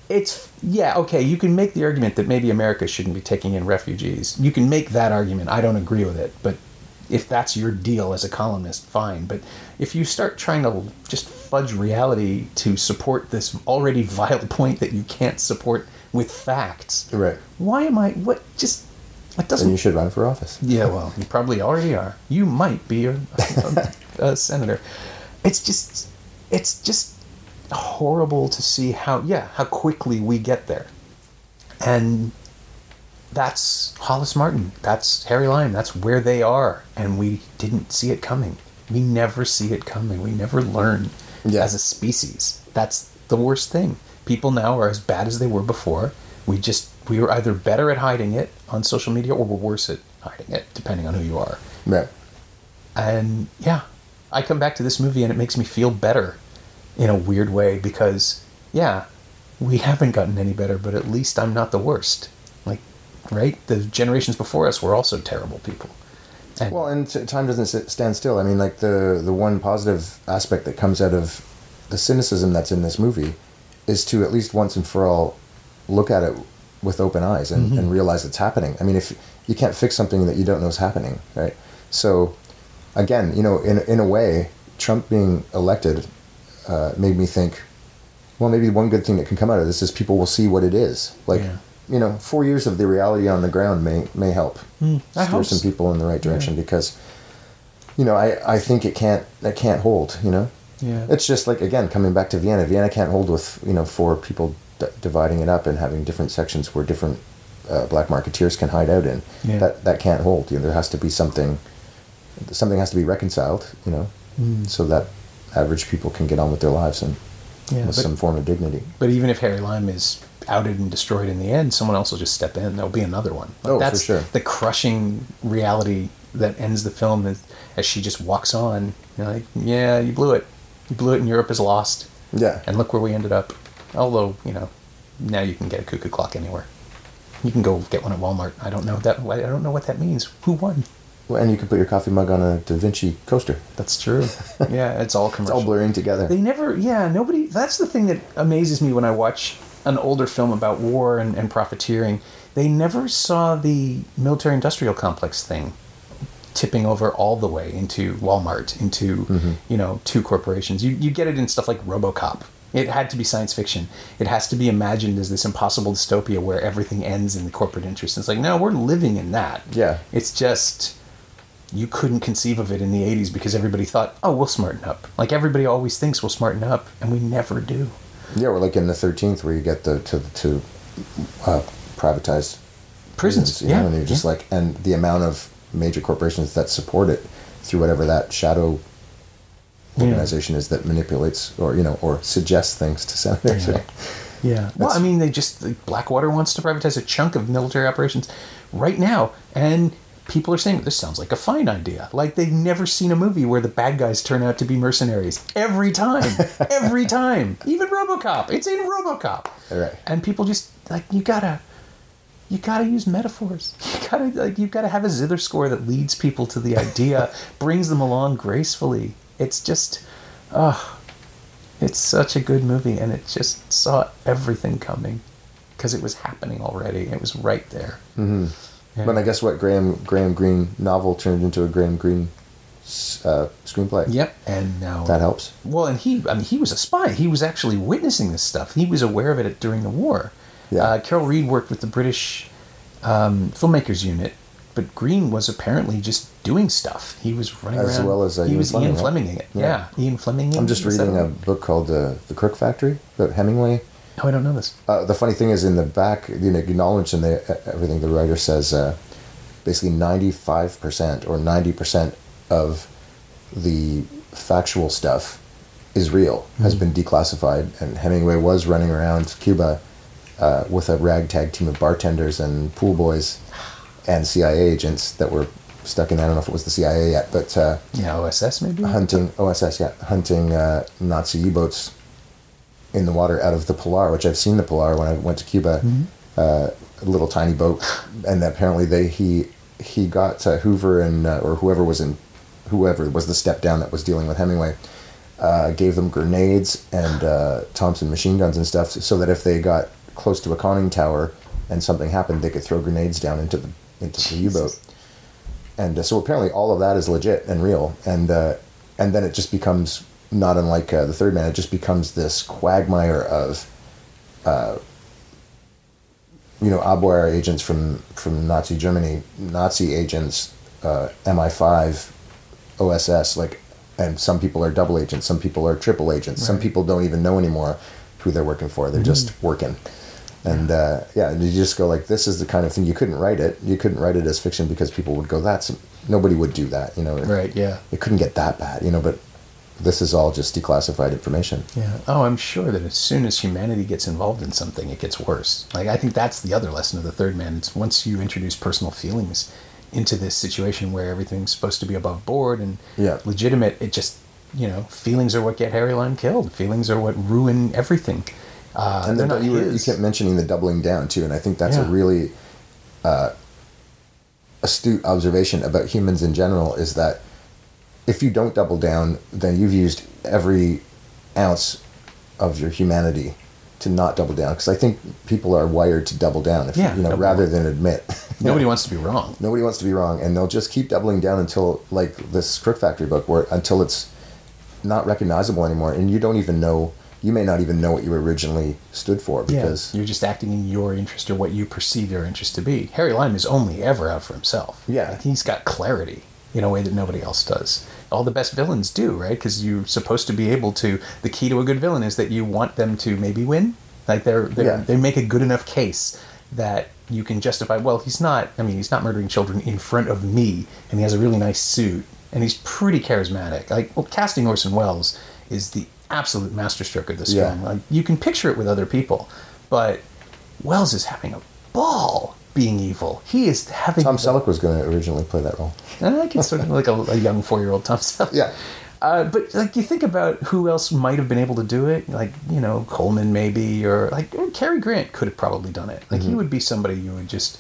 it's yeah okay. You can make the argument that maybe America shouldn't be taking in refugees. You can make that argument. I don't agree with it, but if that's your deal as a columnist, fine. But if you start trying to just fudge reality to support this already vile point that you can't support with facts, Right. why am I? What just it doesn't. you should run for office. Yeah, well, you probably already are. You might be a, a, a senator. It's just, it's just horrible to see how, yeah, how quickly we get there. And that's Hollis Martin. That's Harry Lime. That's where they are. And we didn't see it coming. We never see it coming. We never learn Yeah. as a species. That's the worst thing. People now are as bad as they were before. We just, we were either better at hiding it on social media or we're worse at hiding it, depending on who you are. Right. And yeah, I come back to this movie and it makes me feel better in a weird way because, yeah, we haven't gotten any better, but at least I'm not the worst. Like, right? The generations before us were also terrible people. And, Well, and t- time doesn't stand still. I mean, like the the one positive aspect that comes out of the cynicism that's in this movie is to at least once and for all look at it with open eyes and, Mm-hmm. and realize it's happening. I mean, if you can't fix something that you don't know is happening, right? So, again, you know, in in a way, Trump being elected uh, made me think. Well, maybe one good thing that can come out of this is people will see what it is. Like, Yeah. you know, four years of the reality on the ground may may help I steer some people in the right direction because you know I, I think it can't it can't hold you know Yeah. it's just like again coming back to Vienna Vienna can't hold with you know four people d- dividing it up and having different sections where different uh, black marketeers can hide out in Yeah. that that can't hold you know there has to be something something has to be reconciled you know Hmm. so that average people can get on with their lives and Yeah, with but- some form of dignity. But even if Harry Lime is outed and destroyed in the end, someone else will just step in. There'll be another one. Like, Oh, for that's sure. The crushing reality that ends the film as, as she just walks on. You're like, yeah, you blew it. You blew it, and Europe is lost. Yeah, And look where we ended up. Although, you know, now you can get a cuckoo clock anywhere. You can go get one at Walmart. I don't know that. I don't know what that means. Who won? Well, and you can put your coffee mug on a Da Vinci coaster. That's true. yeah, it's all It's all blurring together. They never, yeah, nobody. That's the thing that amazes me when I watch an older film about war and, and profiteering. They never saw the military industrial complex thing tipping over all the way into Walmart, into, mm-hmm. you know, two corporations. You, you get it in stuff like Robocop. It had to be science fiction. It has to be imagined as this impossible dystopia where everything ends in the corporate interest. It's like, no, we're living in that. Yeah. It's just you couldn't conceive of it in the 80s because everybody thought, oh, we'll smarten up. Like everybody always thinks we'll smarten up, and we never do. Yeah, we're like in the Thirteenth, where you get the to to uh, privatized Prisons, you yeah. know, and you're just yeah. like, and the amount of major corporations that support it through whatever that shadow Yeah. organization is that manipulates or you know or suggests things to senators. Yeah. Yeah. Well, I mean, they just like, Blackwater wants to privatize a chunk of military operations right now, and people are saying this sounds like a fine idea. Like they've never seen a movie where the bad guys turn out to be mercenaries every time, every time. Even RoboCop, it's in RoboCop, Right. and people just like you gotta. You gotta use metaphors. You gotta like you gotta have a zither score that leads people to the idea, brings them along gracefully. It's just, oh, it's such a good movie, and it just saw everything coming because it was happening already. It was right there. Mm-hmm. But I guess what Graham Graham Greene novel turned into a Graham Greene uh, screenplay. Yep. And now that helps. Well, and he, I mean, he was a spy. He was actually witnessing this stuff. He was aware of it during the war. Yeah. Uh, Carol Reed worked with the British um, filmmakers unit, but Greene was apparently just doing stuff. He was running As around. well as, uh, he Ian was Fleming, Ian right? Fleming it. Yeah. Yeah. Ian Fleming. I'm just reading a right? book called uh, The Crook Factory about Hemingway. Oh, I don't know this. Uh, the funny thing is, in the back, you know, acknowledged in the, uh, everything, the writer says uh, basically 95% or 90% of the factual stuff is real, has been declassified. And Hemingway was running around Cuba uh, with a ragtag team of bartenders and pool boys and CIA agents that were stuck in, I don't know if it was the CIA yet, but uh, Yeah, OSS maybe. hunting OSS, yeah, hunting uh, Nazi U-boats in the water out of the Pilar, which I've seen the Pilar when I went to Cuba, uh, a little tiny boat, and apparently they he he got uh, Hoover and uh, or whoever was in whoever was the step down that was dealing with Hemingway. Uh, gave them grenades and uh, Thompson machine guns and stuff, so that if they got close to a conning tower and something happened, they could throw grenades down into the into the U-boat. And uh, so apparently all of that is legit and real. And uh, and then it just becomes not unlike uh, the third man it just becomes this quagmire of uh, you know Abwehr agents from from Nazi Germany Nazi agents uh, MI5 OSS like and some people are double agents some people are triple agents some people don't even know anymore who they're working for they're just working and uh, yeah, and you just go like, this is the kind of thing you couldn't write it. You couldn't write it as fiction because people would go, that's nobody would do that, you know. Right. Yeah. It couldn't get that bad, you know. But this is all just declassified information. Yeah. Oh, I'm sure that as soon as humanity gets involved in something, it gets worse. Like I think that's the other lesson of the third man. It's once you introduce personal feelings into this situation where everything's supposed to be above board and Yeah. legitimate, it just you know feelings are what get Harry Lime killed. Feelings are what ruin everything. Uh, and then you, you kept mentioning the doubling down too, and I think that's a really uh, astute observation about humans in general. Is that if you don't double down, then you've used every ounce of your humanity to not double down. Because I think people are wired to double down, if Yeah, you know, rather down. than admit. Nobody wants to be wrong. Nobody wants to be wrong, and they'll just keep doubling down until, like this Crook Factory book, where until it's not recognizable anymore, and you don't even know. You may not even know what you originally stood for because you're just acting in your interest or what you perceive your interest to be. Harry Lime is only ever out for himself. Yeah. Like, he's got clarity in a way that nobody else does. All the best villains do, right? Because you're supposed to be able to. The key to a good villain is that you want them to maybe win. Like they're, they're Yeah. they make a good enough case that you can justify. Well, he's not. I mean, he's not murdering children in front of me, and he has a really nice suit, and he's pretty charismatic. Like well, casting Orson Welles is the absolute masterstroke of this Yeah. film. Like you can picture it with other people, but Welles is having a ball being evil. He is having Tom Selleck was going to originally play that role. I can sort of like a, a young four year old Tom Selleck. Yeah. Uh, but like you think about who else might have been able to do it, like you know Colman maybe, or like or Cary Grant could have probably done it. Like he Mm-hmm. would be somebody you would just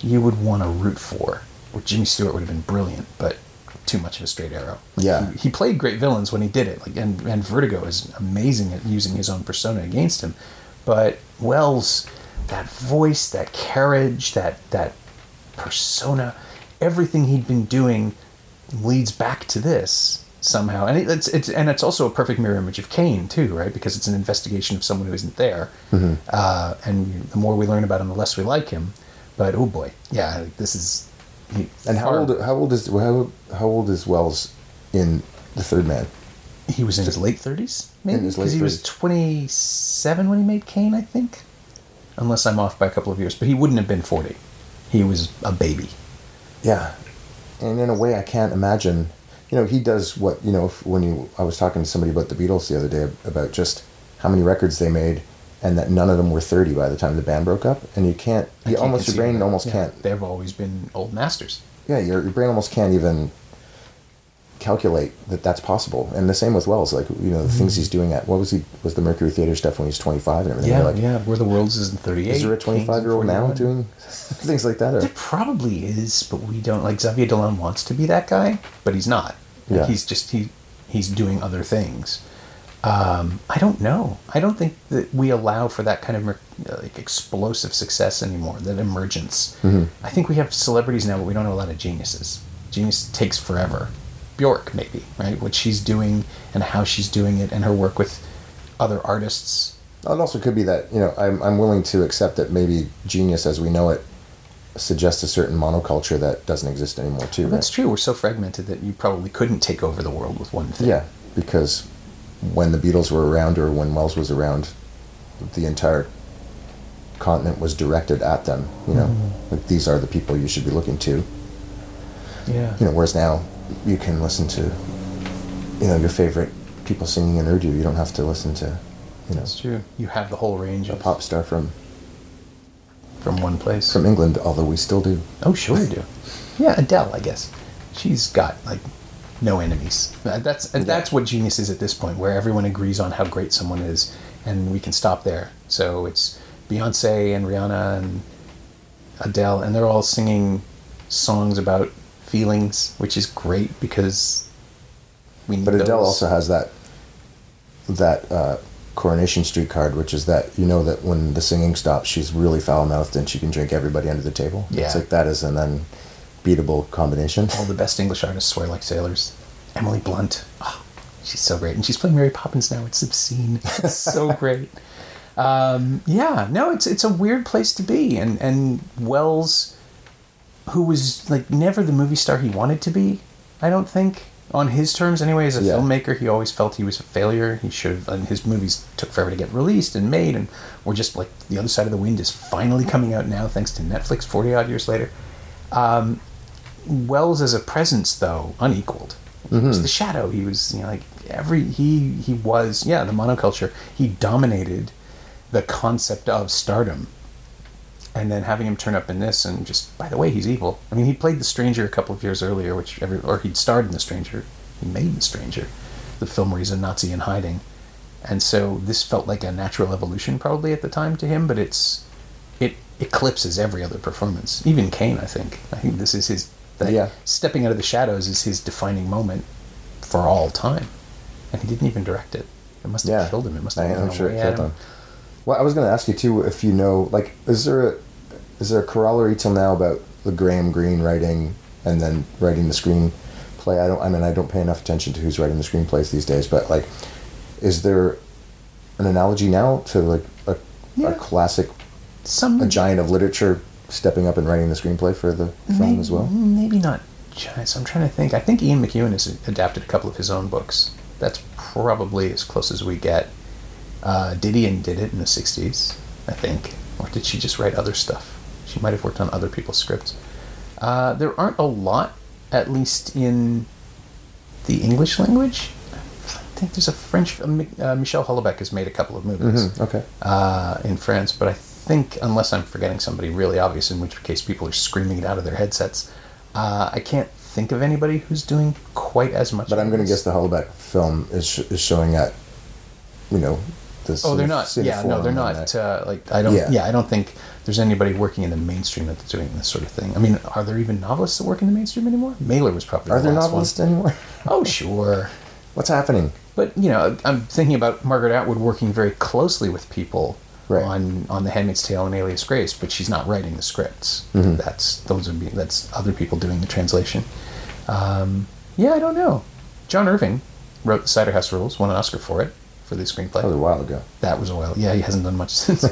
you would want to root for. Or Jimmy Stewart would have been brilliant, but too much of a straight arrow. Yeah. he, he played great villains when he did it. Like and and Vertigo is amazing at using his own persona against him, but Welles, that voice, that carriage, that that persona, everything he'd been doing leads back to this somehow, and it's it's and it's also a perfect mirror image of Kane too, right? Because it's an investigation of someone who isn't there, uh, and the more we learn about him, the less we like him. But oh boy, yeah, this is. he- And how old? How old is how, how old is Welles in the Third Man? He was in his late thirties, maybe because he was twenty seven when he made Kane, I think, unless I'm off by a couple of years. But he wouldn't have been forty. He was a baby. Yeah, and in a way, I can't imagine. You know, he does what you know. if- When you, I was talking to somebody about the Beatles the other day about just how many records they made, and that none of them were thirty by the time the band broke up. And you can't. You can't almost your brain it. almost Yeah, can't. They've always been old masters. Yeah, your your brain almost can't even calculate that that's possible. And the same with Welles. Like you know, the things he's doing at what was he was the Mercury Theater stuff when he was twenty five and everything. Yeah, like, yeah. Where the world's is in thirty eight. Is there a twenty five year old now doing things like that? Or There probably is, but we don't. Like Xavier Dolan wants to be that guy, but he's not. Like, Yeah. He's just he he's doing other things. Um, I don't know. I don't think that we allow for that kind of like explosive success anymore. That emergence. I think we have celebrities now, but we don't have a lot of geniuses. Genius takes forever. Bjork, maybe right? What she's doing and how she's doing it, and her work with other artists. it also could be that you know I'm I'm willing to accept that maybe genius as we know it suggests a certain monoculture that doesn't exist anymore too. That's right? true. We're so fragmented that you probably couldn't take over the world with one thing. Yeah, because when the Beatles were around or when Welles was around, the entire continent was directed at them. You know, Mm-hmm. like these are the people you should be looking to. Yeah. You know, whereas now you can listen to, you know, your favorite people singing in Urdu. You don't have to listen to, you know, That's true. You have the whole range a pop star from from one place. from England. Although we still do. oh, sure we do. Yeah, Adele, I guess. She's got like no enemies. That's and that's what genius is at this point, where everyone agrees on how great someone is, and we can stop there. So it's Beyonce and Rihanna and Adele, and they're all singing songs about feelings, which is great because we. Need But Adele those. also has that that uh, Coronation Street card, which is that you know that when the singing stops, she's really foul mouthed and she can drink everybody under the table. Yeah. It's like that is an unbeatable combination. all the best English artists swear like sailors. Emily Blunt, oh, she's so great, and she's playing Mary Poppins now. It's obscene. It's so great. Um, yeah, no, it's it's a weird place to be, and and Welles, who was like never the movie star he wanted to be, I don't think on his terms anyway. As a Yeah. filmmaker, he always felt he was a failure. He should have. And his movies took forever to get released and made, and we're just like the other side of the wind is finally coming out now, thanks to Netflix. Forty odd years later. Um, Welles as a presence, though, unequaled. He was the shadow. He was, you know, like every he he was, yeah, the monoculture. He dominated the concept of stardom, and then having him turn up in this, and just by the way, he's evil. I mean, he played the Stranger a couple of years earlier, which every or he'd starred in the Stranger. He made the Stranger, the film where he's a Nazi in hiding, and so this felt like a natural evolution probably at the time to him. But it's it eclipses every other performance, even Kane. I think. I think this is his. Yeah. Stepping out of the shadows is his defining moment for all time, and he didn't even direct it. It must have Yeah, killed him. It must have I, i'm sure it killed him. Well, I was going to ask you too if you know, like, is there a is there a corollary till now about the Graham Greene writing and then writing the screenplay? I don't. I mean, I don't pay enough attention to who's writing the screenplays these days, but like, is there an analogy now to like a, Yeah. a classic, Some a giant of literature stepping up and writing the screenplay for the film maybe, as well? Maybe not giants. I'm trying to think. I think Ian McEwan has adapted a couple of his own books. That's probably as close as we get. Uh, Didion did it in the '60s, I think, or did she just write other stuff? She might have worked on other people's scripts. Uh, there aren't a lot, at least in the English language. I think there's a French. Uh, uh, Michel Houellebecq has made a couple of movies Hmm, okay. uh, in France, but I think unless I'm forgetting somebody really obvious, in which case people are screaming it out of their headsets, uh, I can't think of anybody who's doing quite as much. But I'm going to guess the Houellebecq film is sh- is showing at, you know, the. Oh, they're not. Yeah, no, they're not. Uh, like I don't. Yeah. Yeah. I don't think there's anybody working in the mainstream that's doing this sort of thing. I mean, are there even novelists that work in the mainstream anymore? Mailer was probably. Are the there novelists One. anymore? Oh, sure. What's happening? But you know, I'm thinking about Margaret Atwood working very closely with people Right. on on The Handmaid's Tale and Alias Grace, but she's not writing the scripts. Mm-hmm. That's those are that's other people doing the translation. Um, yeah, I don't know. John Irving wrote the Cider House Rules, won an Oscar for it for the screenplay. That was a while ago. That was a while. Yeah, he hasn't done much since.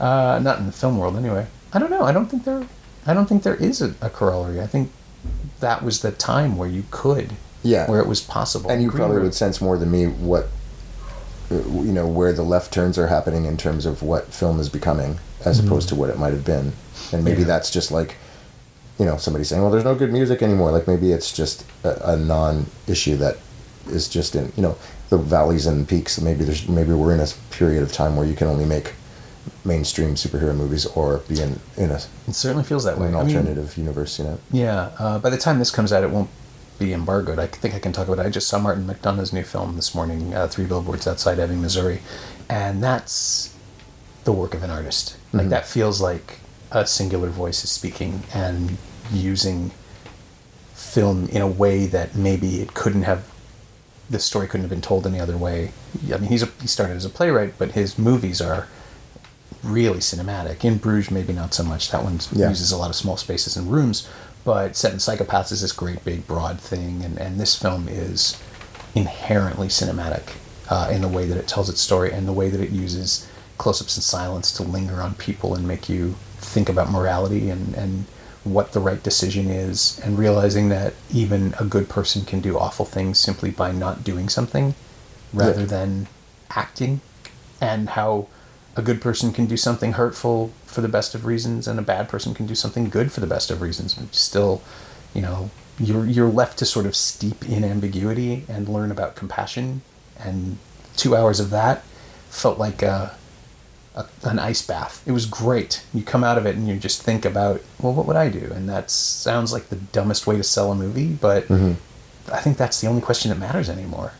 uh, not in the film world, anyway. I don't know. I don't think there. I don't think there is a, a corollary. I think that was the time where you could. Yeah. Where it was possible. And you Green probably Room- would sense more than me what, you know, where the left turns are happening in terms of what film is becoming, as opposed to what it might have been. And maybe. Yeah. that's just like, you know, somebody saying, "Well, there's no good music anymore." Like maybe it's just a, a non-issue that is just in, you know, the valleys and peaks. Maybe there's maybe we're in a period of time where you can only make mainstream superhero movies or be in in a It certainly feels that way. an I mean, alternative universe. You know. Yeah. Uh, by the time this comes out, it won't be embargoed. I think I can talk about it. I just saw Martin McDonagh's new film this morning, uh, Three Billboards Outside Ebbing, Missouri, and that's the work of an artist. Like that feels like a singular voice is speaking and using film in a way that maybe it couldn't have. The story couldn't have been told any other way. I mean, he's a, he started as a playwright, but his movies are really cinematic. In Bruges, maybe not so much. That one Yeah. uses a lot of small spaces and rooms. But Seven Psychopaths is this great big broad thing, and, and this film is inherently cinematic uh, in the way that it tells its story and the way that it uses close-ups and silence to linger on people and make you think about morality and, and what the right decision is, and realizing that even a good person can do awful things simply by not doing something rather Yeah. than acting, and how a good person can do something hurtful for the best of reasons, and a bad person can do something good for the best of reasons. But still, you know, you're you're left to sort of steep in ambiguity and learn about compassion. And two hours of that felt like a, a an ice bath. It was great. You come out of it and you just think about, well, what would I do? And that sounds like the dumbest way to sell a movie, but I think that's the only question that matters anymore.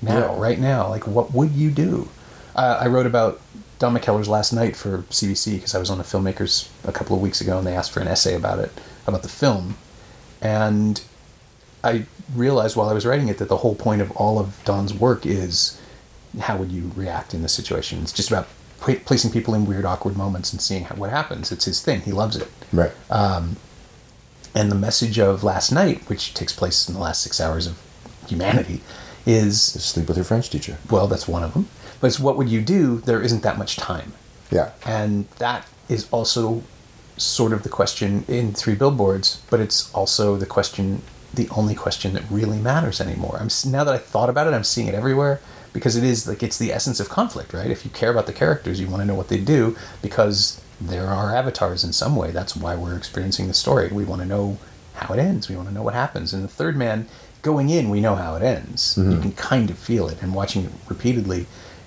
Now, Yeah. right now, like what would you do? Uh, I wrote about Don McKellar's last night for CBC because I was on the filmmakers a couple of weeks ago and they asked for an essay about it, about the film. And I realized while I was writing it that the whole point of all of Don's work is how would you react in this situation? It's just about pla- placing people in weird, awkward moments and seeing how, what happens. It's his thing. He loves it. Right. Um, and the message of last night, which takes place in the last six hours of humanity, is Just sleep with your French teacher. well, that's one of them. But it's what would you do? There isn't that much time. Yeah. And that is also sort of the question in Three Billboards, but it's also the question, the only question that really matters anymore. I'm now that I thought about it, I'm seeing it everywhere because it is like it's the essence of conflict, right? If you care about the characters, you want to know what they do because there are avatars in some way. That's why we're experiencing the story. We want to know how it ends. We want to know what happens. And the third man, going in, we know how it ends. You mm-hmm. can kind of feel it, and watching it repeatedly.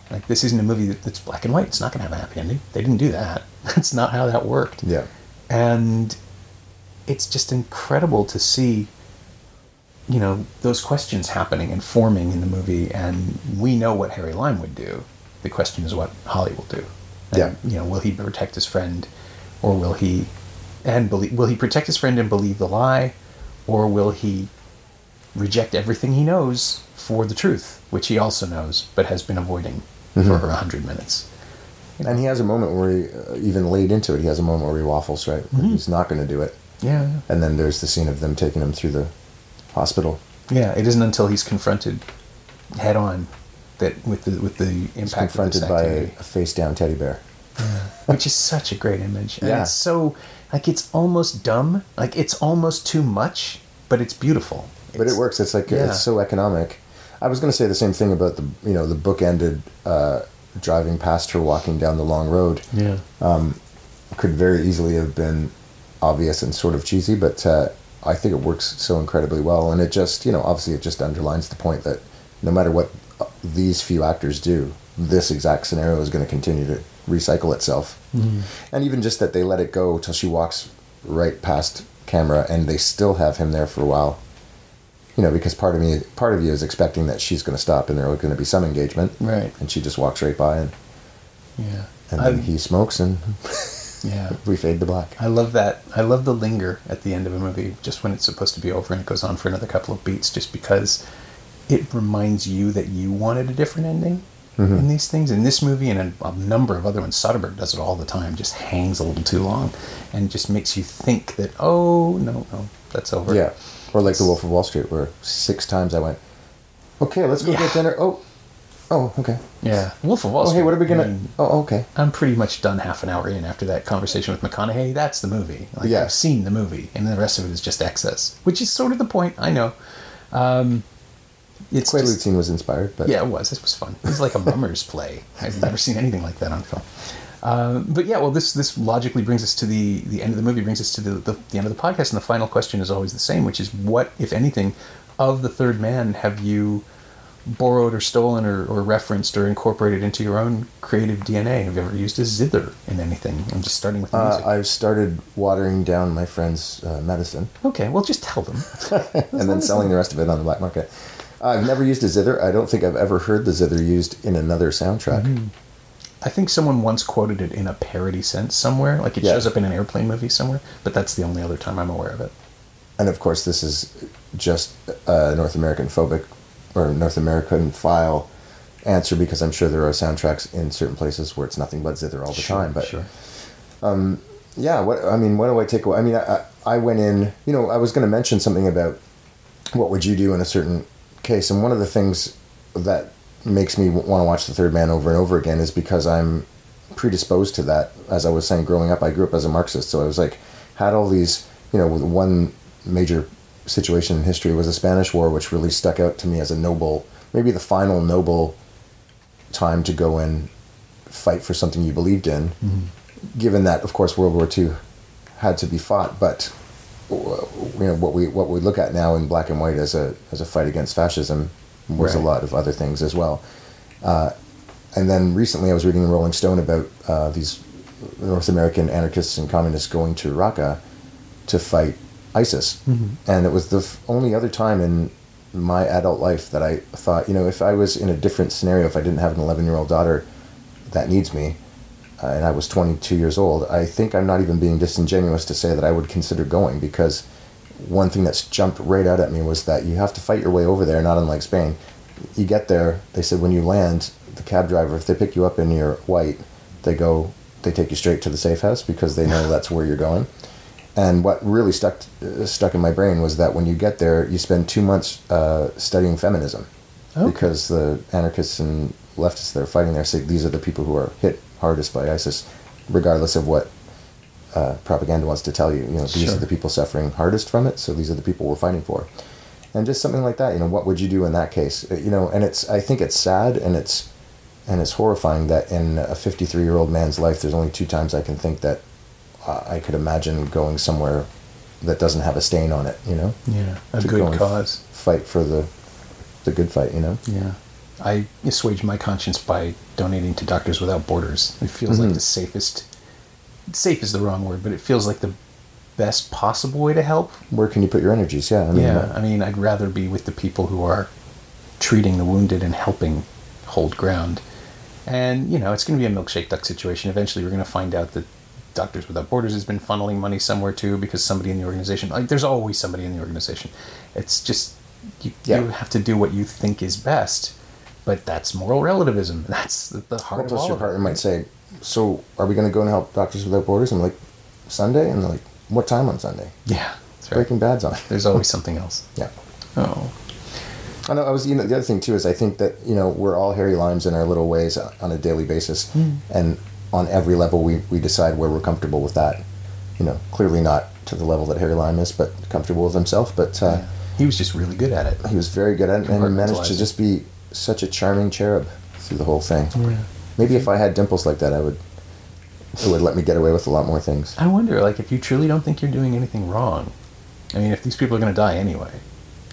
Like this isn't a movie that's black and white. It's not going to have a happy ending. They didn't do that. That's not how that worked. Yeah. And it's just incredible to see, you know, those questions happening and forming in the movie. And we know what Harry Lime would do. The question is what Holly will do. And, Yeah. You know, will he protect his friend, or will he, and believe, will he protect his friend and believe the lie, or will he reject everything he knows for the truth, which he also knows but has been avoiding for a hundred minutes. And he has a moment where he, uh, even laid into it, he has a moment where he waffles, right? Mm-hmm. He's not going to do it. Yeah. And then there's the scene of them taking him through the hospital. Yeah, it isn't until he's confronted head on that with the with the He's impact this confronted by a, a face down teddy bear. which is such a great image. And Yeah. it's so like it's almost dumb, like it's almost too much, but it's beautiful. But it works. It's like yeah. it's so economic. I was going to say the same thing about the you know the book ended uh, driving past her walking down the long road. Yeah. Could very easily have been obvious and sort of cheesy, but uh, I think it works so incredibly well. And it just you know obviously it just underlines the point that no matter what uh, these few actors do, this exact scenario is going to continue to recycle itself. Mm-hmm. And even just that they let it go till she walks right past camera and they still have him there for a while. You know, because part of me, part of you is expecting that she's going to stop and there's going to be some engagement, Right. And she just walks right by and, Yeah. and then he smokes and yeah. we fade to black. I love that. I love the linger at the end of a movie, just when it's supposed to be over and it goes on for another couple of beats, just because it reminds you that you wanted a different ending mm-hmm. in these things. In this movie and in a number of other ones, Soderbergh does it all the time. Just hangs a little too long, and just makes you think that oh no no that's over. Yeah. Or like The Wolf of Wall Street, where six times I went, okay, let's go Yeah. get dinner. Oh, oh, okay. yeah. Wolf of Wall Oh, Street. hey, what are we gonna? mean, Oh, okay. I'm pretty much done half an hour in after that conversation with McConaughey. That's the movie. Like, Yeah. I've seen the movie, and the rest of it is just excess, which is sort of the point. I know. Um, it's Quaalude just, scene was inspired, but yeah, it was. It was fun. It was like a mummer's play. I've never seen anything like that on film. Um, but yeah, well, this this logically brings us to the the end of the movie. Brings us to the, the the end of the podcast, and the final question is always the same, which is what, if anything, of the Third Man have you borrowed or stolen or, or referenced or incorporated into your own creative DNA? Have you ever used a zither in anything? I'm just starting with the uh, music. I've started watering down my friend's uh, medicine okay, well, just tell them. and then selling the rest of it on the black market. I've never used a zither. I don't think I've ever heard the zither used in another soundtrack. Mm-hmm. I think someone once quoted it in a parody sense somewhere, like it Yeah. shows up in an airplane movie somewhere. But that's the only other time I'm aware of it. And of course, this is just a North American phobic or North American file answer because I'm sure there are soundtracks in certain places where it's nothing but zither all the time. But sure. Um, yeah, what I mean, what do I take away? I mean, I, I I went in. You know, I was going to mention something about what would you do in a certain case, and one of the things that makes me want to watch The Third Man over and over again is because I'm predisposed to that. As I was saying, growing up, I grew up as a Marxist, so I was like, had all these. You know, with one major situation in history was the Spanish War, which really stuck out to me as a noble, maybe the final noble time to go and fight for something you believed in given that, of course, World War II had to be fought, but you know what we what we look at now in black and white as a as a fight against fascism was a lot of other things as well. Uh, and then recently, I was reading in Rolling Stone about uh, these North American anarchists and communists going to Raqqa to fight ISIS, and it was the f- only other time in my adult life that I thought, you know, if I was in a different scenario, if I didn't have an 11 year old daughter that needs me, uh, and I was 22 years old, I think I'm not even being disingenuous to say that I would consider going because one thing that's jumped right out at me was that you have to fight your way over there, not unlike Spain. You get there, they said when you land, the cab driver, if they pick you up and you're white, they go, they take you straight to the safe house because they know that's where you're going. And what really stuck uh, stuck in my brain was that when you get there, you spend two months uh, studying feminism Okay. because the anarchists and leftists that are fighting there say these are the people who are hit hardest by ISIS, regardless of what uh, propaganda wants to tell you. You know, these Sure. are the people suffering hardest from it, so these are the people we're fighting for. And just something like that, you know, what would you do in that case? Uh, You know, and it's I think it's sad and it's and it's horrifying that in a 53 year old man's life, there's only two times I can think that I could imagine going somewhere that doesn't have a stain on it. You know, Yeah, a To good cause. fight for the the good fight. You know. Yeah. I assuage my conscience by donating to Doctors Without Borders. It feels like Mhm. the safest. Safe is the wrong word, but it feels like the best possible way to help. Where can you put your energies? Yeah, I mean, yeah, uh, I mean, I'd rather be with the people who are treating the wounded and helping hold ground. And, you know, it's going to be a milkshake duck situation. Eventually, we're going to find out that Doctors Without Borders has been funneling money somewhere too because somebody in the organization, like, there's always somebody in the organization. It's just, you, Yeah. you have to do what you think is best. But that's moral relativism. That's the, the heart Well, of all your partner might say, "So, are we going to go and help Doctors Without Borders?" I'm like, "Sunday," and they're like, "What time on Sunday?" Yeah, right. Breaking Bad's on. There's always something else. yeah. Oh, I know. I was. You know, the other thing too is I think that you know we're all Harry Limes in our little ways on a daily basis, Hmm. and on every level we we decide where we're comfortable with that. You know, clearly not to the level that Harry Lime is, but comfortable with himself. But uh, yeah. He was just really good at it. he was very good at it and he managed to just be such a charming cherub through the whole thing. Yeah. Maybe if I had dimples like that, I would. It would let me get away with a lot more things. I wonder, like, if you truly don't think you're doing anything wrong. I mean, if these people are going to die anyway,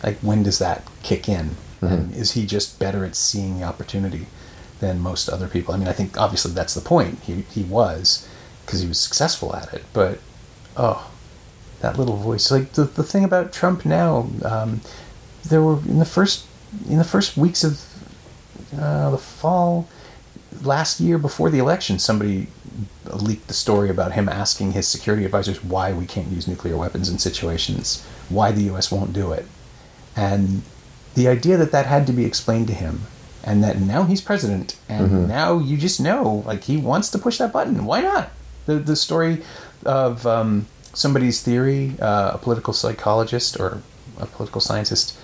like, when does that kick in? And is he just better at seeing the opportunity than most other people? I mean, I think obviously that's the point. He, he was because he was successful at it. But, oh, that little voice. Like the, the thing about Trump now, um, there were in the first in the first weeks of uh, the fall last year before the election, somebody leaked the story about him asking his security advisors why we can't use nuclear weapons in situations, why the U.S. won't do it, and the idea that that had to be explained to him, and that now he's president, and now you just know like he wants to push that button. Why not? The the story of um, somebody's theory, uh, a political psychologist or a political scientist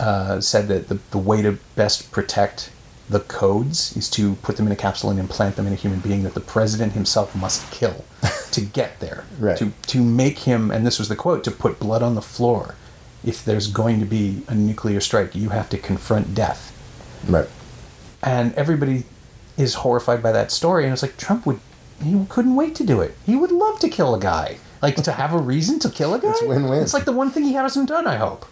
uh, said that the, the way to best protect the codes is to put them in a capsule and implant them in a human being that the president himself must kill to get there. Right. To to make him and this was the quote, to put blood on the floor. If there's going to be a nuclear strike, you have to confront death. Right. And everybody is horrified by that story and it's like Trump would he couldn't wait to do it. He would love to kill a guy. Like to have a reason to kill a guy. It's win-win. It's like the one thing he hasn't done, I hope.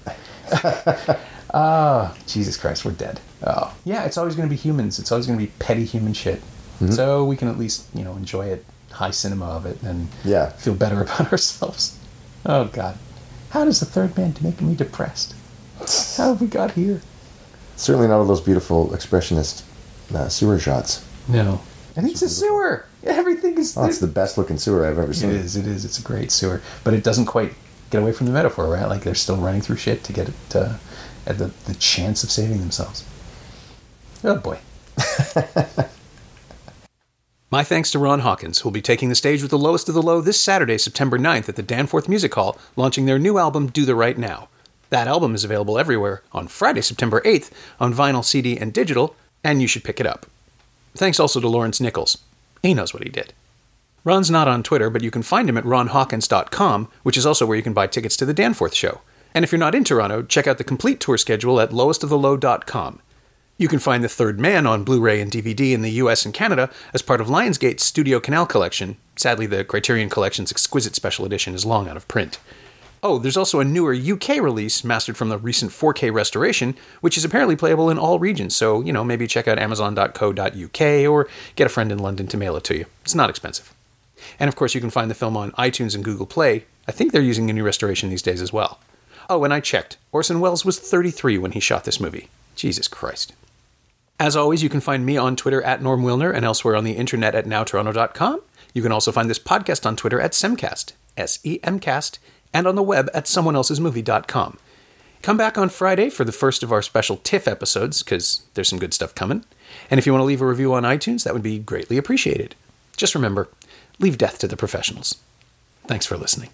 Ah, Jesus Christ, we're dead. Oh, yeah, it's always going to be humans. It's always going to be petty human shit. So we can at least, you know, enjoy it, high cinema of it, and Yeah. feel better about ourselves. Oh God, how does the third man make me depressed? How have we got here? Certainly not all those beautiful expressionist uh, sewer shots. No, and it's a sewer. Everything is. Oh, it's the best looking sewer I've ever seen. is. It is. It's a great sewer, but it doesn't quite get away from the metaphor, right? Like they're still running through shit to get it to, at the the chance of saving themselves. Oh boy. My thanks to Ron Hawkins, who will be taking the stage with the lowest of the low this Saturday, September 9th at the Danforth Music Hall, launching their new album, Do the Right Now. That album is available everywhere on Friday, September 8th on vinyl, CD, and digital, and you should pick it up. Thanks also to Lawrence Nichols. He knows what he did. Ron's not on Twitter, but you can find him at ronhawkins.com, which is also where you can buy tickets to the Danforth show. And if you're not in Toronto, check out the complete tour schedule at lowestofthelow.com. You can find The Third Man on Blu ray and DVD in the US and Canada as part of Lionsgate's Studio Canal collection. Sadly, the Criterion Collection's exquisite special edition is long out of print. Oh, there's also a newer UK release mastered from the recent 4K restoration, which is apparently playable in all regions, so, you know, maybe check out amazon.co.uk or get a friend in London to mail it to you. It's not expensive. And of course, you can find the film on iTunes and Google Play. I think they're using a new restoration these days as well. Oh, and I checked. Orson Welles was 33 when he shot this movie. Jesus Christ. As always, you can find me on Twitter at Norm Wilner and elsewhere on the internet at nowtoronto.com. You can also find this podcast on Twitter at Semcast, S E M Cast, and on the web at someoneelsesmovie.com. Come back on Friday for the first of our special TIFF episodes, because there's some good stuff coming. And if you want to leave a review on iTunes, that would be greatly appreciated. Just remember leave death to the professionals. Thanks for listening.